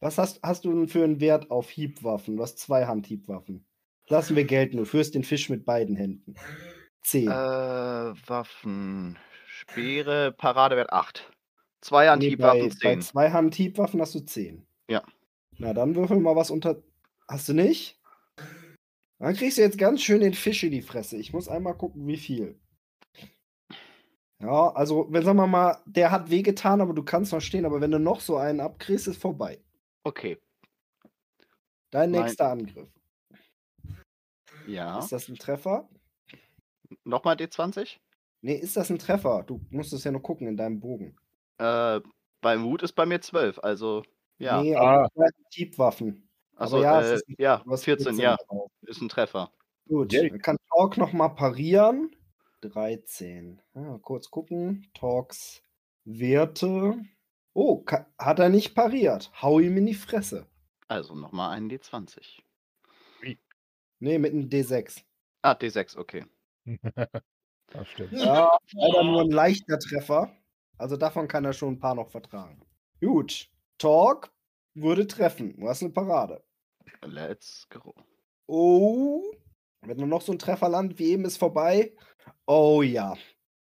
Was hast, hast du denn für einen Wert auf Hiebwaffen? Du hast Zweihand-Hiebwaffen. Lassen wir gelten, du führst den Fisch mit beiden Händen. Zehn. Äh, Waffen. Speere, Paradewert 8. Zwei Nee, bei, Antiwaffen bei 10. Zweihand-Hiebwaffen hast du zehn. Ja. Na, dann würfel mal was unter. Hast du nicht? Dann kriegst du jetzt ganz schön den Fisch in die Fresse. Ich muss einmal gucken, wie viel. Ja, also, wenn sagen wir mal, der hat wehgetan, aber du kannst noch stehen, aber wenn du noch so einen abkriegst, ist vorbei. Okay. Dein Nein. nächster Angriff. Ja. Ist das ein Treffer? Nochmal D20? Nee, ist das ein Treffer? Du musst es ja nur gucken in deinem Bogen. Äh, beim Mut ist bei mir 12, also ja. Nee, Ah. aber zwei Hiebwaffen. also ja, es äh, ist ein- ja, Du hast 14, ja, drauf. ist ein Treffer. Gut, dann kann Talk nochmal parieren. 13. Ja, kurz gucken. Talks Werte. Oh, hat er nicht pariert. Hau ihm in die Fresse. Also nochmal einen D20. Nee, mit einem D6. Ah, D6, okay. *laughs* Das stimmt. Ja, leider nur ein leichter Treffer. Also davon kann er schon ein paar noch vertragen. Gut. Talk würde treffen. Du hast eine Parade. Let's go. Oh. Wenn du noch so ein Treffer landet wie eben, ist vorbei. Oh ja.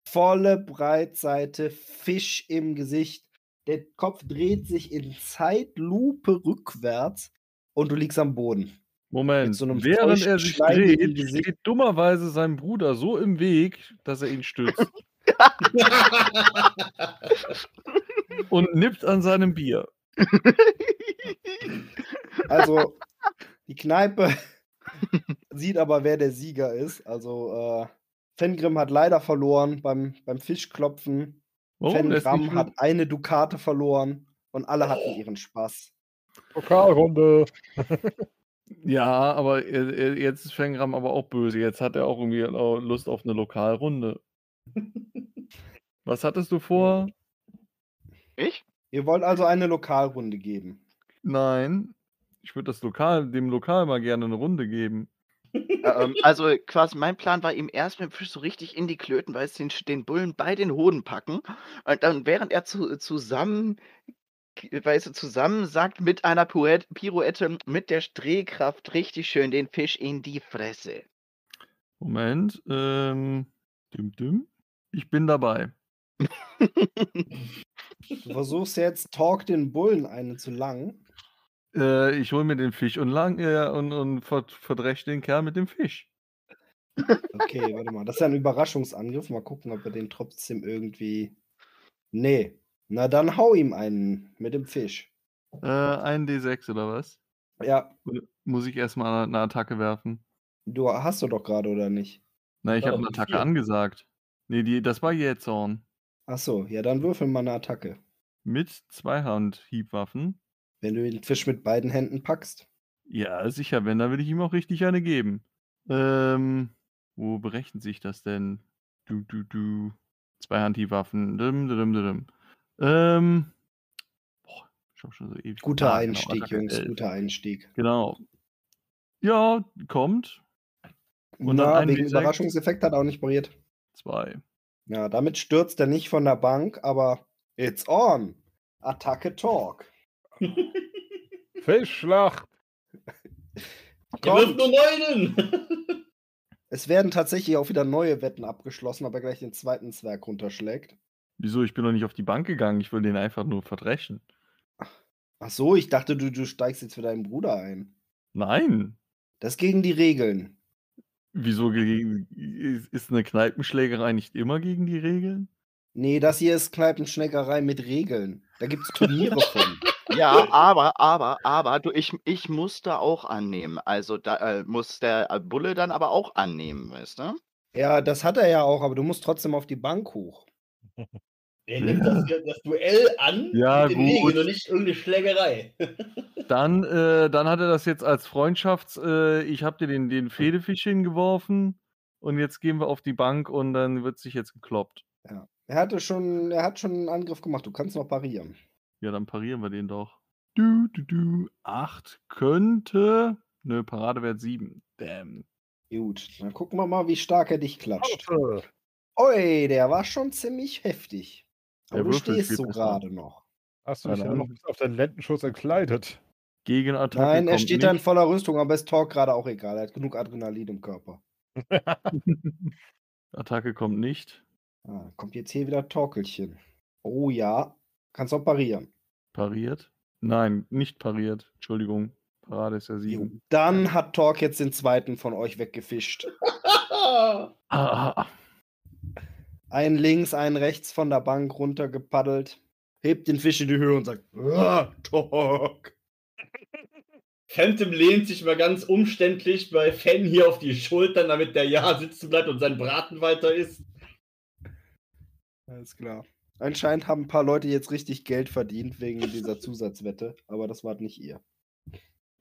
Volle Breitseite, Fisch im Gesicht. Der Kopf dreht sich in Zeitlupe rückwärts und du liegst am Boden. Moment, so einem während er sich dreht, steht dummerweise sein Bruder so im Weg, dass er ihn stützt *laughs* und nippt an seinem Bier. *laughs* Also, die Kneipe *laughs* sieht aber, wer der Sieger ist. Also, äh, Fengrim hat leider verloren beim, beim Fischklopfen. Oh, nicht hat eine Dukate verloren und alle hatten ihren Spaß. Pokalrunde. *laughs* Ja, aber er- er- jetzt ist Fengram aber auch böse. Jetzt hat er auch irgendwie auch Lust auf eine Lokalrunde. Was hattest du vor? Ich? Ihr wollt also eine Lokalrunde geben. Nein. Ich würde das Lokal, dem Lokal mal gerne eine Runde geben. ähm, also quasi mein Plan war ihm erst mit dem Fisch so richtig in die Klöten, weil es den, den Bullen bei den Hoden packen. Und dann, während er zu, zusammen, weißt du, zusammen sagt mit einer Pirouette, Pirouette mit der Drehkraft richtig schön den Fisch in die Fresse. Moment. Ähm, düm, düm. Ich bin dabei. *laughs* Du versuchst jetzt Talk den Bullen eine zu langen. Äh, ich hole mir den Fisch und, lang, äh, und, und ver verdresch den Kerl mit dem Fisch. Okay, *laughs* warte mal. Das ist ja ein Überraschungsangriff. Mal gucken, ob er den trotzdem irgendwie. Nee. Na dann hau ihm einen mit dem Fisch. Äh, ein D6 oder was? Ja, Muss ich erstmal eine Attacke werfen? du hast du doch gerade, oder nicht? Na, ich habe eine Attacke vier. angesagt. Nee, die, das war Jähzorn. Ach so, ja, dann würfel mal eine Attacke. Mit Zweihand-Hiebwaffen. Wenn du den Fisch mit beiden Händen packst. Ja, sicher, wenn, dann will ich ihm auch richtig eine geben. Ähm, wo berechnet sich das denn? Du, du, du. Zweihand-Hiebwaffen. Dum, dum, dum, dum. Ähm, boah, ich hab schon so ewig. Guter genau, Einstieg, Attacke Jungs, elf. guter Einstieg. Genau. Ja, kommt. Und Na, wegen D6. Überraschungseffekt hat er auch nicht pariert. Zwei. Ja, damit stürzt er nicht von der Bank, aber it's on. Attacke Talk. *laughs* Fischschlacht. Wirft nur Neunen! *laughs* Es werden tatsächlich auch wieder neue Wetten abgeschlossen, ob er gleich den zweiten Zwerg runterschlägt. Wieso? Ich bin doch nicht auf die Bank gegangen. Ich will den einfach nur verdreschen. Ach so, ich dachte, du, du steigst jetzt für deinen Bruder ein. Nein. Das ist gegen die Regeln. Wieso gegen, ist eine Kneipenschlägerei nicht immer gegen die Regeln? Nee, das hier ist Kneipenschneckerei mit Regeln. Da gibt es Turniere *laughs* von. Ja, aber, aber, aber, du, ich, ich muss da auch annehmen. Also da äh, muss der äh, Bulle dann aber auch annehmen, weißt du? Ja, das hat er ja auch, aber du musst trotzdem auf die Bank hoch. *laughs* Er nimmt das, das Duell an Ja, mit gut. Regeln und nicht irgendeine Schlägerei. *laughs* Dann, äh, dann hat er das jetzt als Freundschafts-, äh, ich habe dir den, den Fedefisch hingeworfen und jetzt gehen wir auf die Bank und dann wird sich jetzt gekloppt. Er hatte schon, er hat schon einen Angriff gemacht. Du kannst noch parieren. Ja, dann parieren wir den doch. Du, du, du. Acht könnte. Nö, Paradewert sieben. Damn. Gut, dann gucken wir mal, wie stark er dich klatscht. Oi, der war schon ziemlich heftig. Der Aber du stehst so gerade noch. Hast du Nein, dich immer noch bis auf deinen Lendenschutz entkleidet? Gegenattacke Nein, er steht da in nicht. voller Rüstung, aber ist Talk gerade auch egal. Er hat genug Adrenalin im Körper. *laughs* Attacke kommt nicht. Ah, kommt jetzt hier wieder Torkelchen. Oh ja, kannst auch parieren. Pariert? Nein, nicht pariert. Entschuldigung. Parade ist ja sieben. Dann hat Talk jetzt den zweiten von euch weggefischt. *laughs* Ah, ah, ah. Einen links, einen rechts von der Bank runtergepaddelt, hebt den Fisch in die Höhe und sagt, ah, Talk. *laughs* Phantom lehnt sich mal ganz umständlich bei Fan hier auf die Schultern, damit der Ja sitzen bleibt und sein Braten weiter isst. Alles klar. Anscheinend haben ein paar Leute jetzt richtig Geld verdient wegen dieser Zusatzwette, aber das war nicht ihr.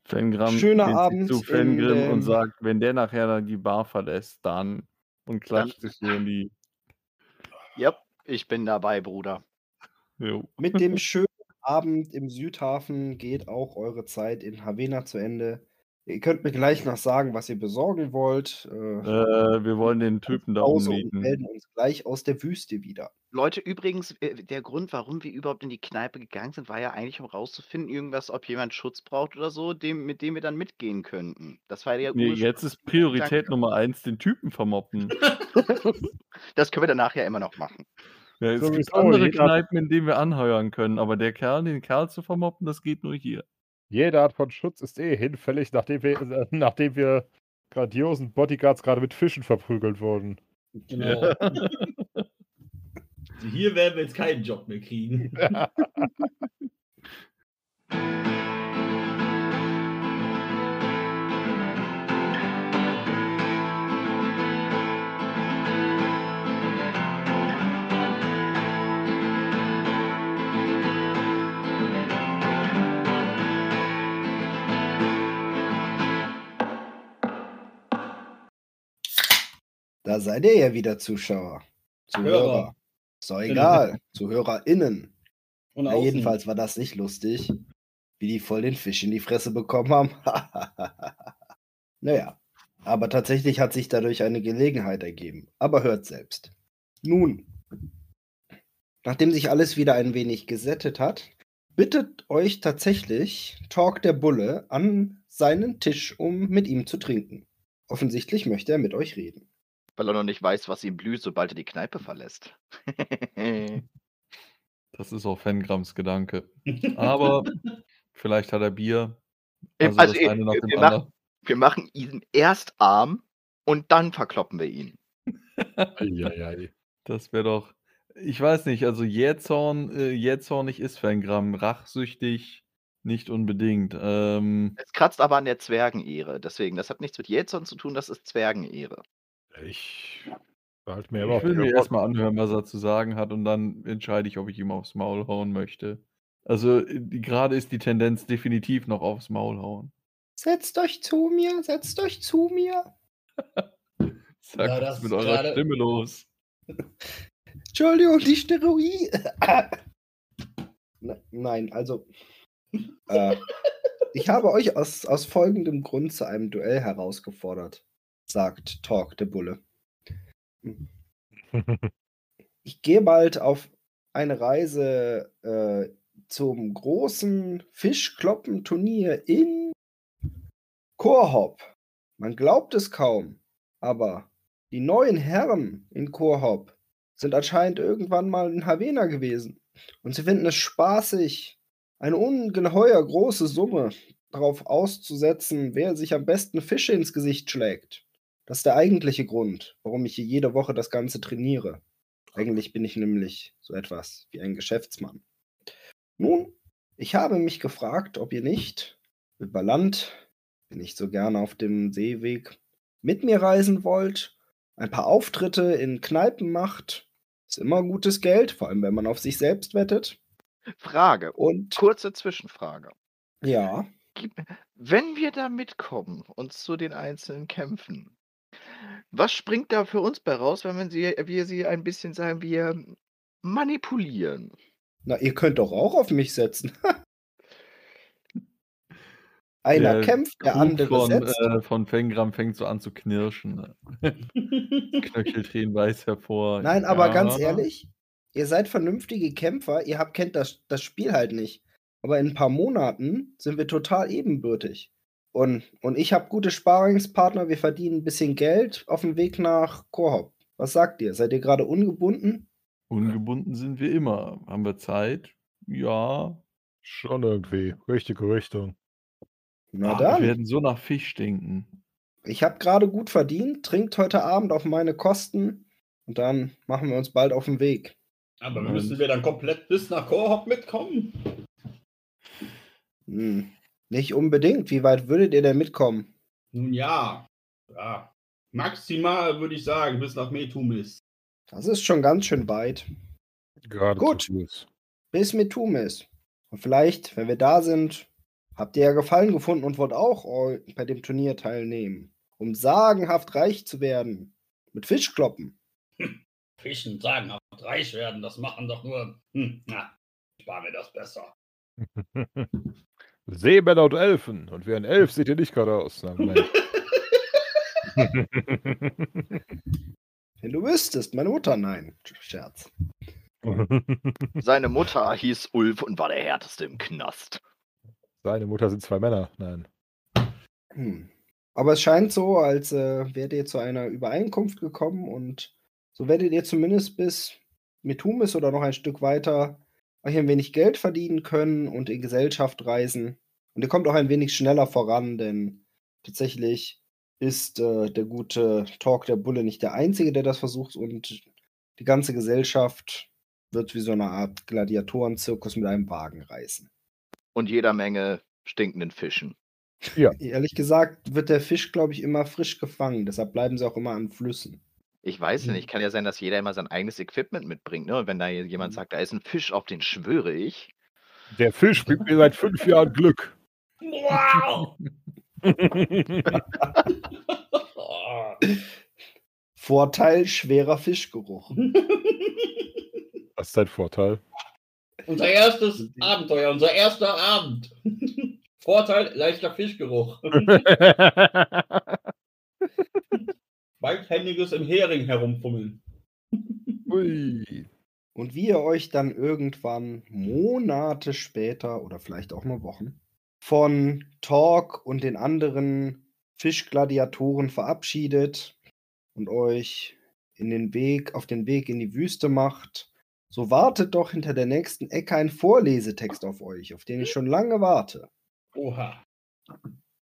Fengram Schöner Abend zu in Fengrim und sagt, wenn der nachher dann die Bar verlässt, dann und klatscht sich so in die. Ja, ich bin dabei, Bruder. Jo. Mit dem *laughs* schönen Abend im Südhafen geht auch eure Zeit in Havena zu Ende. Ihr könnt mir gleich noch sagen, was ihr besorgen wollt. Äh, Äh, wir wollen den Typen da und umnieten. melden uns gleich aus der Wüste wieder. Leute, übrigens, äh, der Grund, warum wir überhaupt in die Kneipe gegangen sind, war ja eigentlich, um rauszufinden, irgendwas, ob jemand Schutz braucht oder so, dem, mit dem wir dann mitgehen könnten. Das war ja Nee, jetzt ist Priorität Nummer eins, den Typen vermoppen. *laughs* Das können wir dann nachher immer noch machen. Ja, es So gibt andere Kneipen, in denen wir anheuern können, aber der Kerl, den Kerl zu vermoppen, das geht nur hier. Jede Art von Schutz ist eh hinfällig, nachdem wir, äh, *laughs* nachdem wir grandiosen Bodyguards gerade mit Fischen verprügelt wurden. Genau. Also hier werden wir jetzt keinen Job mehr kriegen. *laughs* *laughs* Da seid ihr ja wieder Zuschauer. Zuhörer. Hörer. Ist doch egal. ZuhörerInnen. Und außen. jedenfalls war das nicht lustig, wie die voll den Fisch in die Fresse bekommen haben. *laughs* naja, aber tatsächlich hat sich dadurch eine Gelegenheit ergeben. Aber hört selbst. Nun, nachdem sich alles wieder ein wenig gesättet hat, bittet euch tatsächlich Talk der Bulle an seinen Tisch, um mit ihm zu trinken. Offensichtlich möchte er mit euch reden. Weil er noch nicht weiß, was ihm blüht, sobald er die Kneipe verlässt. *laughs* Das ist auch Fangrams Gedanke. *laughs* Aber vielleicht hat er Bier. Also, also das eben, eine nach wir, dem wir, anderen. machen, wir machen ihn erst arm und dann verkloppen wir ihn. Das wäre doch. Ich weiß nicht, also Jähzorn, äh, jähzornig ist Fangram, rachsüchtig nicht unbedingt. Ähm, Es kratzt aber an der Zwergenehre. Deswegen, das hat nichts mit Jähzorn zu tun, das ist Zwergenehre. Ich behalte mir aber ich will mir erstmal anhören, was er zu sagen hat und dann entscheide ich, ob ich ihm aufs Maul hauen möchte. Also äh, gerade ist die Tendenz definitiv noch aufs Maul hauen. Setzt euch zu mir, setzt euch zu mir. *laughs* Sag, Ja, was mit eurer gerade- Stimme los? *laughs* Entschuldigung, die Steroide. *laughs* Ne- Nein, also. Äh, ich habe euch aus, aus folgendem Grund zu einem Duell herausgefordert, sagt Talk der Bulle. *laughs* Ich gehe bald auf eine Reise äh, zum großen Fischkloppenturnier in Chorhop. Man glaubt es kaum, aber die neuen Herren in Chorhop sind anscheinend irgendwann mal in Havena gewesen. Und sie finden es spaßig, eine ungeheuer große Summe darauf auszusetzen, wer sich am besten Fische ins Gesicht schlägt. Das ist der eigentliche Grund, warum ich hier jede Woche das Ganze trainiere. Eigentlich bin ich nämlich so etwas wie ein Geschäftsmann. Nun, ich habe mich gefragt, ob ihr nicht über Land, bin ich so gerne auf dem Seeweg, mit mir reisen wollt, ein paar Auftritte in Kneipen macht. Ist immer gutes Geld, vor allem wenn man auf sich selbst wettet. Frage, Und kurze Zwischenfrage. ja, Wenn wir da mitkommen und zu den einzelnen Kämpfen, was springt da für uns bei raus, wenn man sie, wir sie ein bisschen, sagen wir, manipulieren? na, ihr könnt doch auch auf mich setzen. *laughs* Einer Der kämpft, der Krug andere von, setzt. äh, von Fengram fängt so an zu knirschen. ne? *laughs* Knöchel drehen weiß hervor. Nein, aber ganz ehrlich, ihr seid vernünftige Kämpfer, ihr habt kennt das, das Spiel halt nicht. Aber in ein paar Monaten sind wir total ebenbürtig. Und, und ich habe gute Sparingspartner, wir verdienen ein bisschen Geld auf dem Weg nach Korhop. Was sagt ihr? Seid ihr gerade ungebunden? Ungebunden sind wir immer. Haben wir Zeit? Ja. Schon irgendwie. Richtige Richtung. Na Ah, wir dann. werden so nach Fisch stinken. Ich habe gerade gut verdient, trinkt heute Abend auf meine Kosten und dann machen wir uns bald auf den Weg. Aber Und- müssen wir dann komplett bis nach Korhop mitkommen? Hm. Nicht unbedingt. Wie weit würdet ihr denn mitkommen? Nun ja. Ja. Maximal würde ich sagen, bis nach Metumis. Das ist schon ganz schön weit. Gerade Gut. Bis Metumis. Und vielleicht, wenn wir da sind, habt ihr ja Gefallen gefunden und wollt auch eu- bei dem Turnier teilnehmen. Um sagenhaft reich zu werden. Mit Fischkloppen. Fischen sagen, auch reich werden, das machen doch nur. Hm, na, spar mir das besser. *laughs* Seemänner und Elfen. Und wie ein Elf sieht ihr nicht gerade aus. Na. *laughs* *laughs* Wenn du wüsstest, meine Mutter, nein. Scherz. *laughs* Seine Mutter hieß Ulf und war der härteste im Knast. Seine Mutter sind zwei Männer. Nein. Hm. Aber es scheint so, als äh, wärt ihr zu einer Übereinkunft gekommen und so werdet ihr zumindest bis Metumis oder noch ein Stück weiter euch ein wenig Geld verdienen können und in Gesellschaft reisen. Und ihr kommt auch ein wenig schneller voran, denn tatsächlich ist äh, der gute Talk der Bulle nicht der Einzige, der das versucht und die ganze Gesellschaft wird wie so eine Art Gladiatorenzirkus mit einem Wagen reisen. Und jeder Menge stinkenden Fischen. Ehrlich gesagt wird der Fisch, glaube ich, immer frisch gefangen. Deshalb bleiben sie auch immer an Flüssen. Ich weiß ja Mhm. nicht, kann ja sein, dass jeder immer sein eigenes Equipment mitbringt. Ne? Und wenn da jemand Mhm. sagt, da ist ein Fisch, auf den schwöre ich. Der Fisch bringt mir seit fünf Jahren Glück. Wow! *laughs* Vorteil schwerer Fischgeruch. *laughs* Was ist dein Vorteil? unser erstes *laughs* Abenteuer, unser erster Abend. Vorteil, leichter Fischgeruch. Beidhändiges im Hering herumfummeln. Ui. Und wie ihr euch dann irgendwann Monate später oder vielleicht auch nur Wochen von Talk und den anderen Fischgladiatoren verabschiedet und euch in den Weg, auf den Weg in die Wüste macht, so wartet doch hinter der nächsten Ecke ein Vorlesetext auf euch, auf den ich schon lange warte. Oha.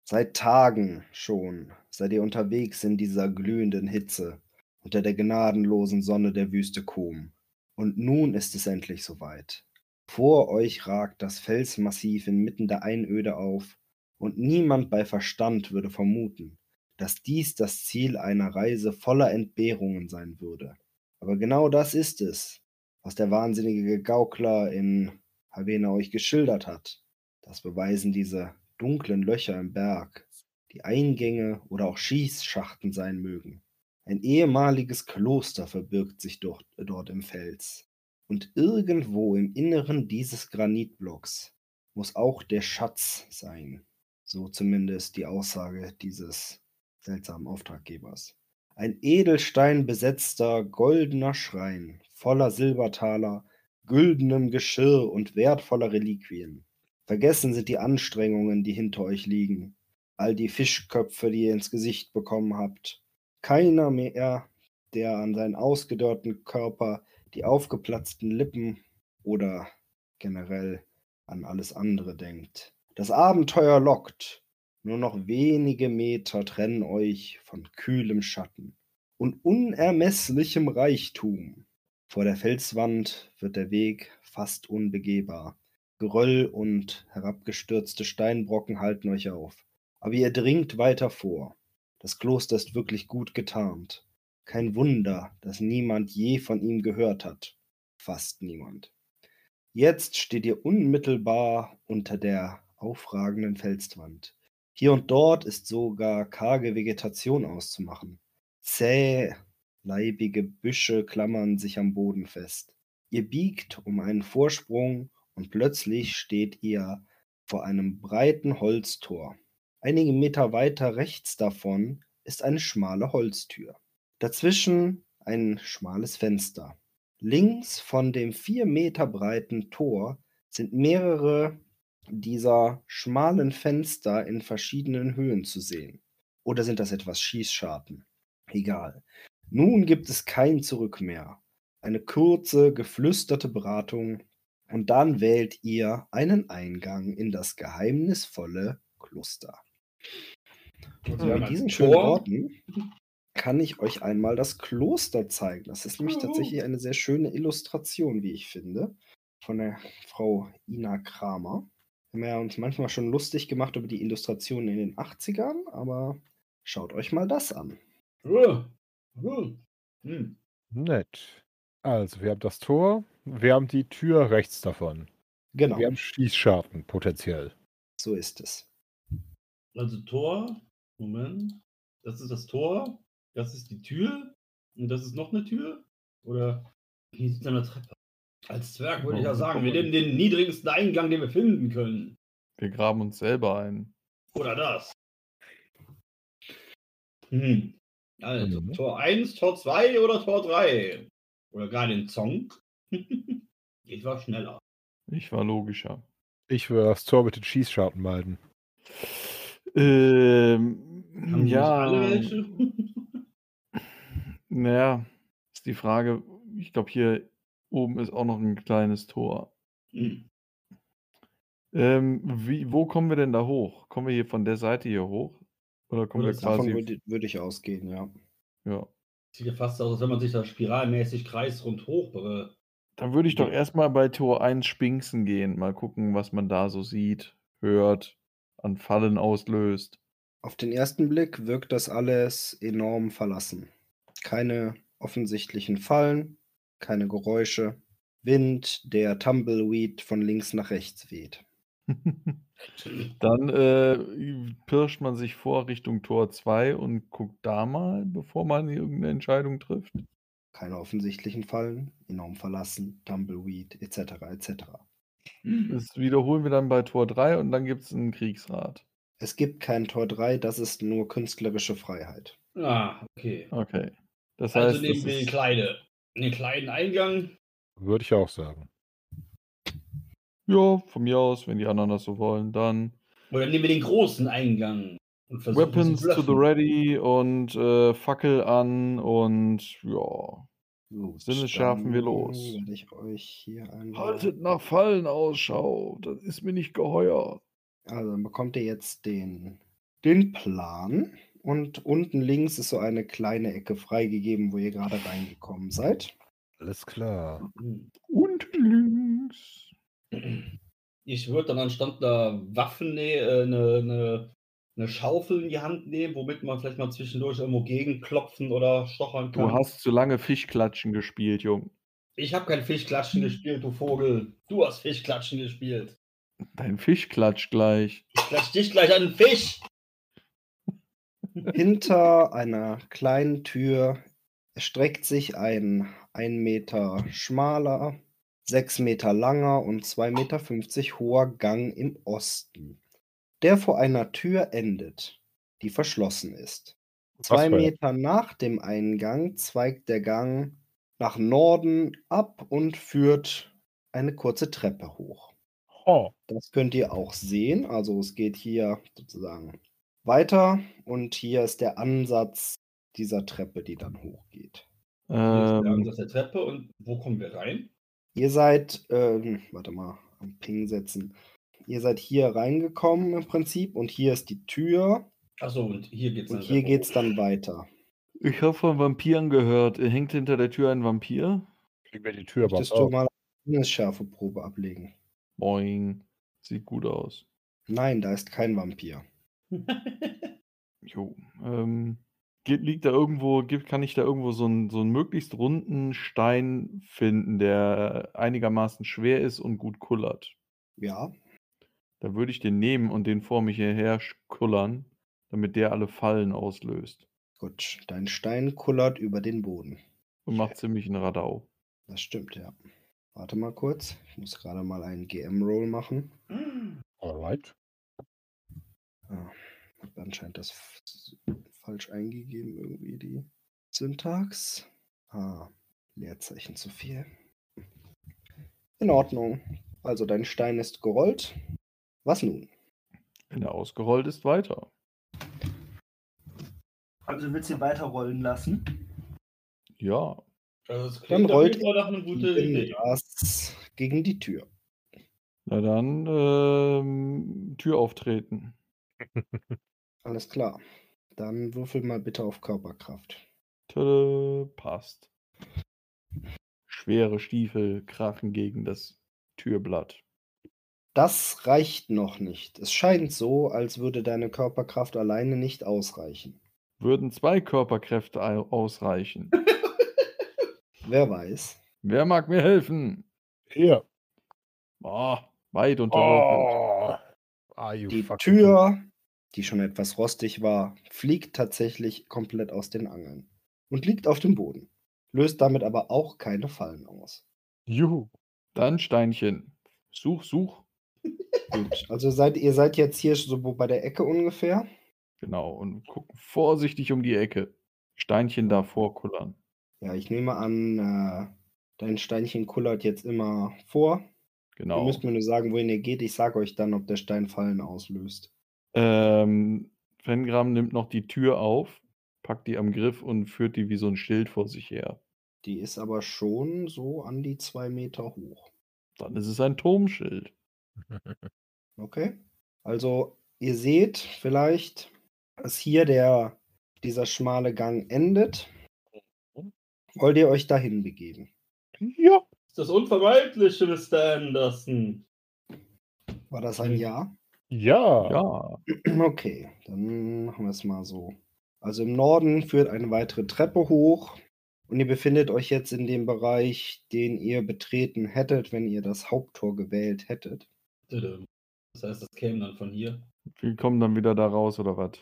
Seit Tagen schon seid ihr unterwegs in dieser glühenden Hitze unter der gnadenlosen Sonne der Wüste Kom. Und nun ist es endlich soweit. Vor euch ragt das Felsmassiv inmitten der Einöde auf, und niemand bei Verstand würde vermuten, dass dies das Ziel einer Reise voller Entbehrungen sein würde. Aber genau das ist es, was der wahnsinnige Gaukler in Havena euch geschildert hat. Das beweisen diese dunklen Löcher im Berg, die Eingänge oder auch Schießschachten sein mögen. Ein ehemaliges Kloster verbirgt sich dort, dort im Fels. Und irgendwo im Inneren dieses Granitblocks muss auch der Schatz sein. So zumindest die Aussage dieses seltsamen Auftraggebers. Ein Edelstein besetzter goldener Schrein voller Silbertaler, güldenem Geschirr und wertvoller Reliquien. Vergessen sind die Anstrengungen, die hinter euch liegen, all die Fischköpfe, die ihr ins Gesicht bekommen habt. Keiner mehr, der an seinen ausgedörrten Körper, die aufgeplatzten Lippen oder generell an alles andere denkt. Das Abenteuer lockt. Nur noch wenige Meter trennen euch von kühlem Schatten und unermesslichem Reichtum. Vor der Felswand wird der Weg fast unbegehbar. Geröll und herabgestürzte Steinbrocken halten euch auf. Aber ihr dringt weiter vor. Das Kloster ist wirklich gut getarnt. Kein Wunder, dass niemand je von ihm gehört hat. Fast niemand. Jetzt steht ihr unmittelbar unter der aufragenden Felswand. Hier und dort ist sogar karge Vegetation auszumachen. Zäh, leibige Büsche klammern sich am Boden fest. Ihr biegt um einen Vorsprung und plötzlich steht ihr vor einem breiten Holztor. Einige Meter weiter rechts davon ist eine schmale Holztür. Dazwischen ein schmales Fenster. Links von dem vier Meter breiten Tor sind mehrere dieser schmalen Fenster in verschiedenen Höhen zu sehen. Oder sind das etwas Schießscharten? Egal. Nun gibt es kein Zurück mehr. Eine kurze, geflüsterte Beratung und dann wählt ihr einen Eingang in das geheimnisvolle Kloster. Und Mit diesen schönen Worten kann ich euch einmal das Kloster zeigen. Das ist nämlich Oh. tatsächlich eine sehr schöne Illustration, wie ich finde, von der Frau Ina Kramer. Wir haben ja uns manchmal schon lustig gemacht über die Illustrationen in den 80ern, aber schaut euch mal das an. Hm. Nett. Also, wir haben das Tor, wir haben die Tür rechts davon. Genau, Wir haben Schießscharten potenziell. so ist es. Also Tor, Moment. Das ist das Tor, das ist die Tür und das ist noch eine Tür? Oder hier sieht eine Treppe. Als Zwerg würde ich ja sagen, wir nehmen den niedrigsten Eingang, den wir finden können. Wir graben uns selber ein. Oder das. Hm. Also, Mhm. Tor 1, Tor 2 oder Tor 3? Oder gar den Song? *laughs* ich war schneller. Ich war logischer. Ich würde das Tor mit den Schießscharten meiden. Ähm, Haben ja. *laughs* Naja, ist die Frage. Ich glaube, hier oben ist auch noch ein kleines Tor. Hm. Ähm, wie, wo kommen wir denn da hoch? Kommen wir hier von der Seite hier hoch? Oder kommen Oder wir Davon quasi. würde, würde ich ausgehen, ja. Ja. Sieht ja fast aus, als wenn man sich da spiralmäßig kreisrund hoch. Äh, Dann würde ich doch erstmal bei Tor 1 Spinksen gehen. Mal gucken, was man da so sieht, hört, an Fallen auslöst. Auf den ersten Blick wirkt das alles enorm verlassen. Keine offensichtlichen Fallen, keine Geräusche. Wind, der Tumbleweed von links nach rechts weht. Dann äh, pirscht man sich vor Richtung Tor 2 und guckt da mal, bevor man irgendeine Entscheidung trifft. Keine offensichtlichen Fallen, enorm verlassen, Tumbleweed etc. etc. Das wiederholen wir dann bei Tor 3 und dann gibt es einen Kriegsrat. Es gibt kein Tor 3, das ist nur künstlerische Freiheit. ah, okay. Okay. Das Also heißt, nehmen das wir den, ist, kleine, den kleinen Eingang. Würde ich auch sagen. Ja, von mir aus, wenn die anderen das so wollen, dann Oder nehmen wir den großen Eingang. Und versuchen Weapons zu to the ready und äh, Fackel an und ja. Gut, Sinne schärfen wir los. Werde ich euch hier einmal. Haltet nach Fallen Ausschau, das ist mir nicht geheuer. Also dann bekommt ihr jetzt den, den Plan. Und unten links ist so eine kleine Ecke freigegeben, wo ihr gerade reingekommen seid. Alles klar. Hm. Und links. Ich würde dann anstatt einer Waffen ne- äh, eine, eine, eine Schaufel in die Hand nehmen, womit man vielleicht mal zwischendurch irgendwo gegenklopfen oder stochern kann. Du hast zu lange Fischklatschen gespielt, Jung. Ich habe kein Fischklatschen gespielt, du Vogel. Du hast Fischklatschen gespielt. Dein Fisch klatscht gleich. Ich klatsch dich gleich an den Fisch. *laughs* Hinter einer kleinen Tür erstreckt sich ein ein Meter schmaler, sechs Meter langer und 2,50 Meter hoher Gang im Osten, der vor einer Tür endet, die verschlossen ist. Zwei Meter nach dem Eingang zweigt der Gang nach Norden ab und führt eine kurze Treppe hoch. Oh, Das könnt ihr auch sehen. Also es geht hier sozusagen weiter und hier ist der Ansatz dieser Treppe, die dann hochgeht. Hier ist der Ähm, Ansatz der Treppe und wo kommen wir rein? Ihr seid, ähm, warte mal, am Ping setzen. Ihr seid hier reingekommen im Prinzip und hier ist die Tür Achso, und hier geht's und hier geht's dann weiter. ich habe von Vampiren gehört. Hängt hinter der Tür ein Vampir? kriegen wir die Tür überhaupt Möchtest du mal eine Schärfeprobe ablegen? Boing. Sieht gut aus. Nein, da ist kein Vampir. *laughs* Jo. Ähm, geht, liegt da irgendwo, gibt, kann ich da irgendwo so einen, so einen möglichst runden Stein finden, der einigermaßen schwer ist und gut kullert? Ja, Da würde ich den nehmen und den vor mich hierher sch- kullern, damit der alle Fallen auslöst. gut. Dein Stein kullert über den Boden. Und macht ziemlich einen Radau. Das stimmt, ja. Warte mal kurz. Ich muss gerade mal einen GM-Roll machen. Alright. Ah, anscheinend das f- falsch eingegeben, irgendwie die Syntax. Ah, Leerzeichen zu viel. In Ordnung. Also dein Stein ist gerollt. Was nun? Wenn er ausgerollt ist, weiter. Also du willst ihn weiterrollen lassen? Ja. Also das Dann rollt Idee. das gegen die Tür. Na dann, ähm, Tür auftreten. Alles klar. Dann würfel mal bitte auf Körperkraft. Tada, passt. Schwere Stiefel krachen gegen das Türblatt. Das reicht noch nicht. Es scheint so, als würde deine Körperkraft alleine nicht ausreichen. Würden zwei Körperkräfte au- ausreichen? *laughs* Wer weiß. Wer mag mir helfen? Hier. Oh, weit unterwürfelt. Oh. Are you Die Tür, die schon etwas rostig war, fliegt tatsächlich komplett aus den Angeln und liegt auf dem Boden, löst damit aber auch keine Fallen aus. Juhu. Dann Steinchen. Such, such. *laughs* Gut, also seid ihr seid jetzt hier so bei der Ecke ungefähr. Genau. Und gucken vorsichtig um die Ecke. Steinchen davor kullern. Ja, ich nehme an, äh, dein Steinchen kullert jetzt immer vor. Ihr Genau. müsst mir nur sagen, wohin ihr geht. Ich sage euch dann, ob der Stein Fallen auslöst. Ähm, Fengram nimmt noch die Tür auf, packt die am Griff und führt die wie so ein Schild vor sich her. Die ist aber schon so an die zwei Meter hoch. Dann ist es ein Turmschild. *laughs* Okay. Also ihr seht vielleicht, dass hier der, dieser schmale Gang endet. Wollt ihr euch dahin begeben? Ja. ist das Unvermeidliche, Mr. Anderson. War das ein. Ja? Ja. Ja, *clears throat* Okay, dann machen wir es mal so. Also im Norden führt eine weitere Treppe hoch und ihr befindet euch jetzt in dem Bereich, den ihr betreten hättet, wenn ihr das Haupttor gewählt hättet. Das heißt, das käme dann von hier. wir kommen dann wieder da raus oder was?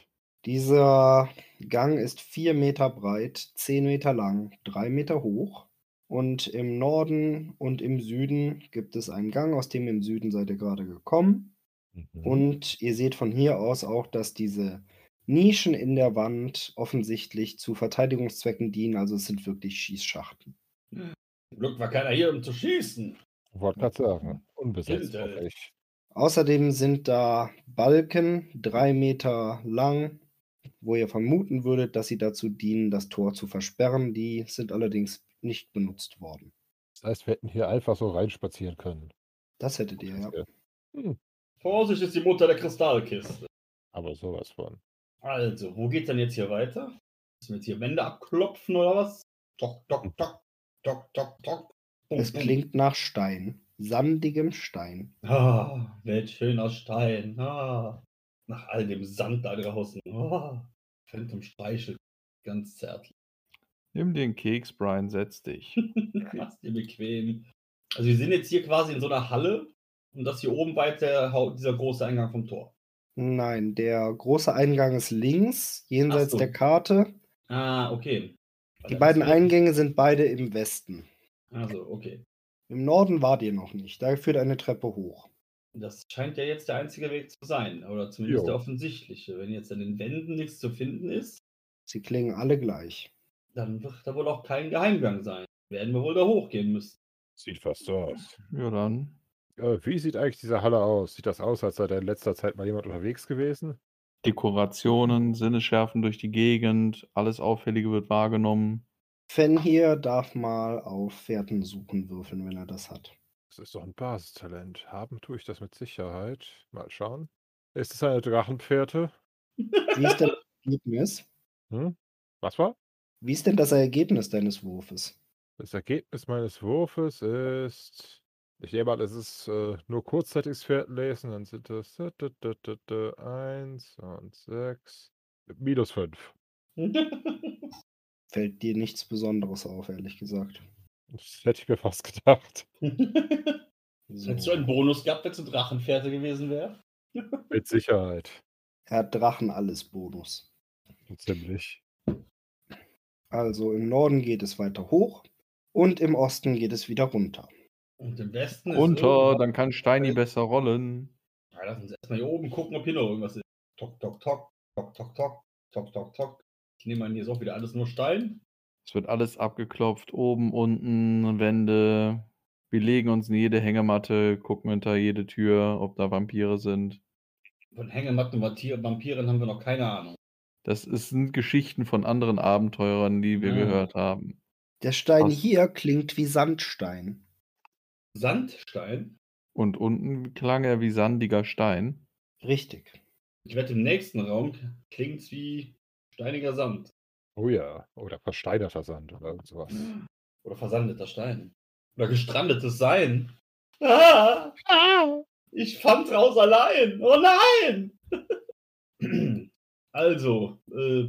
Dieser Gang ist vier Meter breit, zehn Meter lang, drei Meter hoch. Und im Norden und im Süden gibt es einen Gang, aus dem im Süden seid ihr gerade gekommen. Mhm. Und ihr seht von hier aus auch, dass diese Nischen in der Wand offensichtlich zu Verteidigungszwecken dienen. Also es sind wirklich Schießschachten. Zum Glück war keiner hier, um zu schießen. Wollte gerade sagen. Unbesetzt. Außerdem sind da Balken, drei Meter lang, wo ihr vermuten würdet, dass sie dazu dienen, das Tor zu versperren. Die sind allerdings nicht benutzt worden. Das heißt, wir hätten hier einfach so reinspazieren können. Das hättet ihr ja. Hm, Vorsicht ist die Mutter der Kristallkiste. aber sowas von. Also, wo geht's denn jetzt hier weiter? Müssen wir jetzt hier Wände abklopfen oder was? Tok, tok, tok, tok, tok, tok. Es klingt nach Stein, sandigem Stein. Ah, welch schöner Stein. Ah, nach all dem Sand da draußen. Ah, Phantom streichelt ganz zärtlich. Nimm den Keks, Brian, setz dich. *laughs* Mach's dir bequem. Also wir sind jetzt hier quasi in so einer Halle und das hier oben weit der, Hau- dieser große Eingang vom Tor. Nein, der große Eingang ist links, jenseits so. der Karte. Ah, okay. Die beiden Eingänge sind beide im Westen. Also, okay. Im Norden wart ihr noch nicht. Da führt eine Treppe hoch. Das scheint ja jetzt der einzige Weg zu sein. Oder zumindest Jo. der offensichtliche. Wenn jetzt an den Wänden nichts zu finden ist, Sie klingen alle gleich. dann wird da wohl auch kein Geheimgang sein. Werden wir wohl da hochgehen müssen. Sieht fast so aus. Ja, dann. Äh, wie sieht eigentlich diese Halle aus? Sieht das aus, als sei da in letzter Zeit mal jemand unterwegs gewesen? Dekorationen, Sinneschärfen durch die Gegend, alles Auffällige wird wahrgenommen. Fan hier darf mal auf Fährten suchen würfeln, wenn er das hat. Das ist doch ein Basistalent. Haben tue ich das mit Sicherheit. Mal schauen. Ist es eine Drachenpferde? Wie ist denn das Ergebnis? Hm? Was war? Wie ist denn das Ergebnis deines Wurfes? Das Ergebnis meines Wurfes ist. Ich nehme an, es ist äh, nur kurzzeitiges Pferd lesen, dann sind das 1 und 6. Minus 5. *laughs* Fällt dir nichts Besonderes auf, ehrlich gesagt. Das hätte ich mir fast gedacht. *laughs* So. Hättest du einen Bonus gehabt, wenn es ein Drachenpferde gewesen wäre? *laughs* Mit Sicherheit. Er hat Drachen alles Bonus. Ziemlich. Also im Norden geht es weiter hoch und im Osten geht es wieder runter. Und im Westen ist Runter, dann kann Steini besser rollen. Ja, lass uns erstmal hier oben gucken, ob hier noch irgendwas ist. Tok, tok, tok, tok, tok, tok, tok, tok, tok. Ich nehme an, hier ist auch wieder alles nur Stein. Es wird alles abgeklopft, oben, unten, Wände. Wir legen uns in jede Hängematte, gucken hinter jede Tür, ob da Vampire sind. Von Hängematten und Vampir- Vampiren haben wir noch keine Ahnung. Das ist, sind Geschichten von anderen Abenteurern, die wir Ah. gehört haben. Der Stein Was? hier klingt wie Sandstein. Sandstein? Und unten klang er wie sandiger Stein. Richtig. Ich wette, im nächsten Raum klingt's wie steiniger Sand. Oh ja. Oder versteinerter Sand oder irgend sowas. Oder versandeter Stein. Oder gestrandetes Sein. Ah, *laughs* ich fand raus allein. Oh nein! *laughs* also, äh,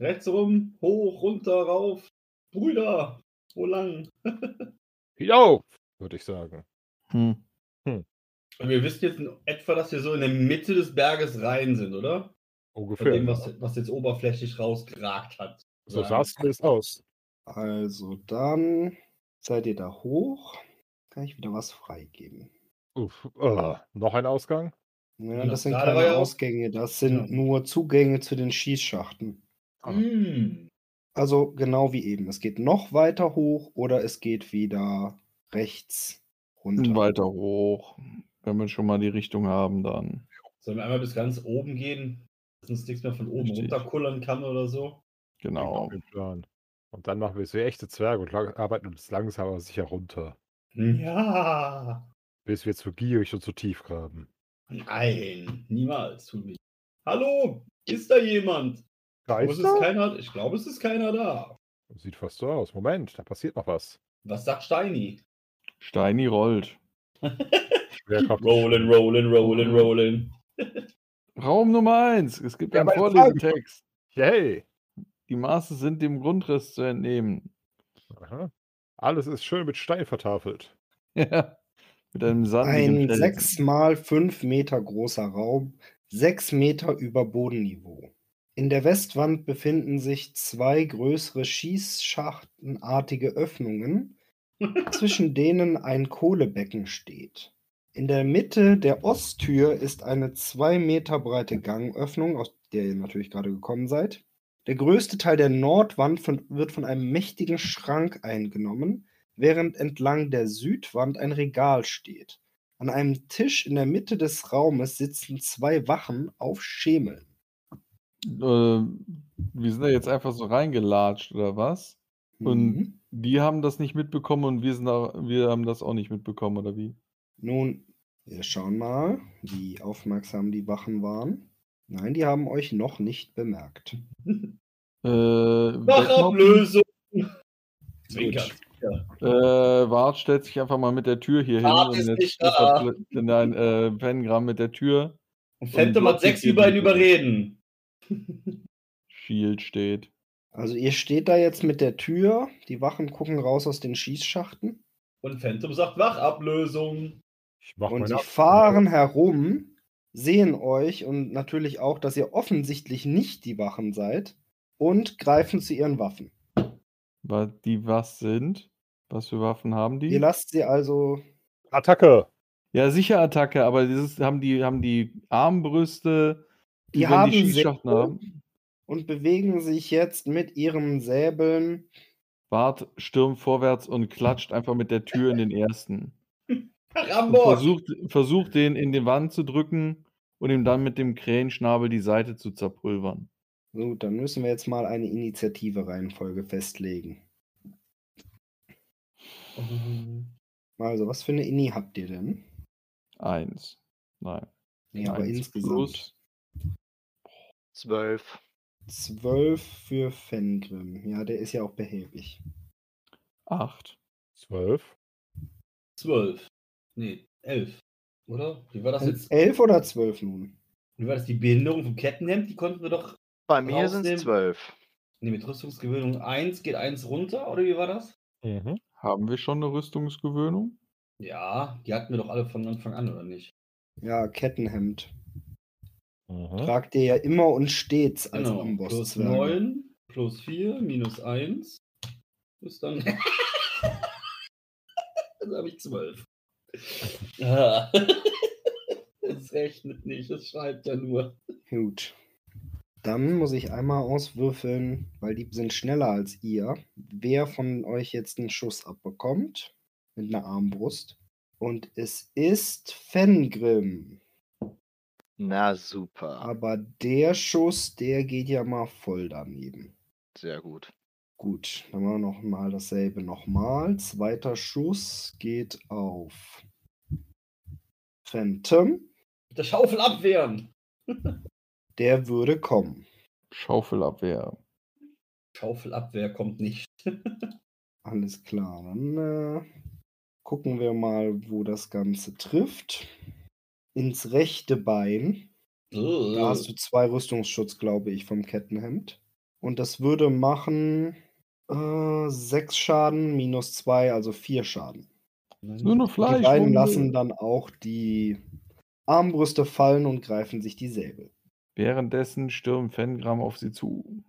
rechts rum, hoch, runter, rauf. Brüder, wo lang? *laughs* Hinauf, würde ich sagen. Hm. Und wir wissen jetzt in etwa, dass wir so in der Mitte des Berges rein sind, oder? Von Ungefähr. dem, ja. was, was jetzt oberflächlich rausgeragt hat. So sah es aus. Also dann seid ihr da hoch. Kann ich wieder was freigeben. Uff, äh, noch ein Ausgang? Ja, Ja, das sind keine ja Ausgänge, das sind Ja. nur Zugänge zu den Schießschachten. Mm. Also genau wie eben. Es geht noch weiter hoch oder es geht wieder rechts runter. Weiter hoch. Wenn wir schon mal die Richtung haben, dann. Sollen wir einmal bis ganz oben gehen, dass uns nichts mehr von oben Richtig. runterkullern kann oder so? Genau. Plan. Und dann machen wir es wie echte Zwerge und arbeiten uns langsam aber sicher runter. Ja. Bis wir zu gierig und zu tief graben. Nein, niemals. Tun wir. Hallo, ist da jemand? Da es ist er. keiner, ich glaube, es ist keiner da. Sieht fast so aus. Moment, da passiert noch was. Was sagt Steini? Steini rollt. *laughs* Rollen, rollen, rollen, rollen. Raum Nummer eins. Es gibt Ja, einen Vorlesetext. Yay! Die Maße sind dem Grundriss zu entnehmen. Aha. Alles ist schön mit Stein vertafelt. *laughs* Ja. Mit einem sandigen Ein Felsen. 6 mal 5 Meter großer Raum, 6 Meter über Bodenniveau. In der Westwand befinden sich zwei größere schießschachtenartige Öffnungen, zwischen denen ein Kohlebecken steht. In der Mitte der Osttür ist eine 2 Meter breite Gangöffnung, aus der ihr natürlich gerade gekommen seid. Der größte Teil der Nordwand von, wird von einem mächtigen Schrank eingenommen, während entlang der Südwand ein Regal steht. An einem Tisch in der Mitte des Raumes sitzen zwei Wachen auf Schemeln. Äh, wir sind da jetzt einfach so reingelatscht, oder was? Und Mhm. Die haben das nicht mitbekommen und wir, sind da, wir haben das auch nicht mitbekommen, oder wie? Nun, wir schauen mal, wie aufmerksam die Wachen waren. Nein, die haben euch noch nicht bemerkt. Äh? Wachablösung. Zwinkert. Äh, Wart stellt sich einfach mal mit der Tür hier hin. Wart und ist jetzt nicht da. Nein, äh, Pengram mit der Tür. Und Phantom Und hat sechs über ihn überreden. Shield steht. Also ihr steht da jetzt mit der Tür, die Wachen gucken raus aus den Schießschachten Und Phantom sagt Wachablösung. Ich mach und sie Ab- fahren herum, sehen euch und natürlich auch, dass ihr offensichtlich nicht die Wachen seid und greifen zu ihren Waffen. Wa- Die was sind? Was für Waffen haben die? Ihr lasst sie also Attacke! Ja, sicher Attacke, aber dieses haben die, haben die Armbrüste, Die wenn haben die Schießschachten haben. Und bewegen sich jetzt mit ihren Säbeln Bart stürmt vorwärts und klatscht einfach mit der Tür in den ersten. Und Rambock. versucht, versucht den in die Wand zu drücken und ihm dann mit dem Krähenschnabel die Seite zu zerpulvern. Gut, dann müssen wir jetzt mal eine Initiative-Reihenfolge festlegen. Also, was für eine Ini habt ihr denn? Eins. Nein. Nee, aber Eins insgesamt. plus. Zwölf. Zwölf für Fengrim. Ja, der ist ja auch behäbig. Acht. Zwölf. Zwölf. Nee, elf. Oder? Wie war das jetzt? Elf oder zwölf nun? Wie war das? Die Behinderung vom Kettenhemd? Die konnten wir doch. Bei mir sind es Rausnehmen. zwölf. Nee, mit Rüstungsgewöhnung 1 geht 1 runter, oder wie war das? Mhm. Haben wir schon eine Rüstungsgewöhnung? Ja, die hatten wir doch alle von Anfang an, oder nicht? Ja, Kettenhemd. Mhm. Tragt ihr ja immer und stets als Genau. Plus Ambosszwerge. 9, plus 4, minus 1. Ist dann. *laughs* dann habe ich 12. Ah. Das ist rechnet nicht, es schreibt ja nur. Gut. Dann muss ich einmal auswürfeln, weil die sind schneller als ihr, wer von euch jetzt einen Schuss abbekommt mit einer Armbrust. Und es ist Fengrim. Na super. Aber der Schuss, der geht ja mal voll daneben. Sehr gut. Gut, dann machen wir noch mal dasselbe nochmal. Zweiter Schuss geht auf Phantom. Der Schaufel abwehren. *laughs* Der würde kommen. Schaufelabwehr. Schaufelabwehr kommt nicht. *laughs* Alles klar, dann äh, gucken wir mal, wo das Ganze trifft. Ins rechte Bein. Da hast du zwei Rüstungsschutz, glaube ich, vom Kettenhemd. Und das würde machen äh, sechs Schaden minus zwei, also vier Schaden. Nur Die Fleisch. beiden lassen dann auch die Armbrüste fallen und greifen sich die Säbel. Währenddessen stürmt Fengram auf sie zu.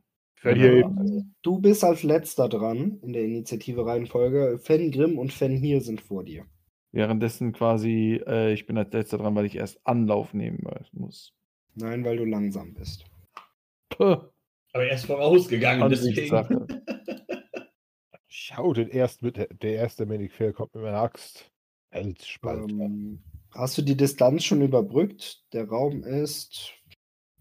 Eben. Du bist als letzter dran in der Initiative-Reihenfolge. Fengrim und Fenhir sind vor dir. Währenddessen quasi, äh, ich bin als letzter dran, weil ich erst Anlauf nehmen muss. Nein, weil du langsam bist. Puh, Aber er ist vorausgegangen, deswegen. Ansichtssache. Schau, den ersten mit, der erste Menigfair kommt mit meiner Axt. Elsspalt. Ähm, hast du die Distanz schon überbrückt? Der Raum ist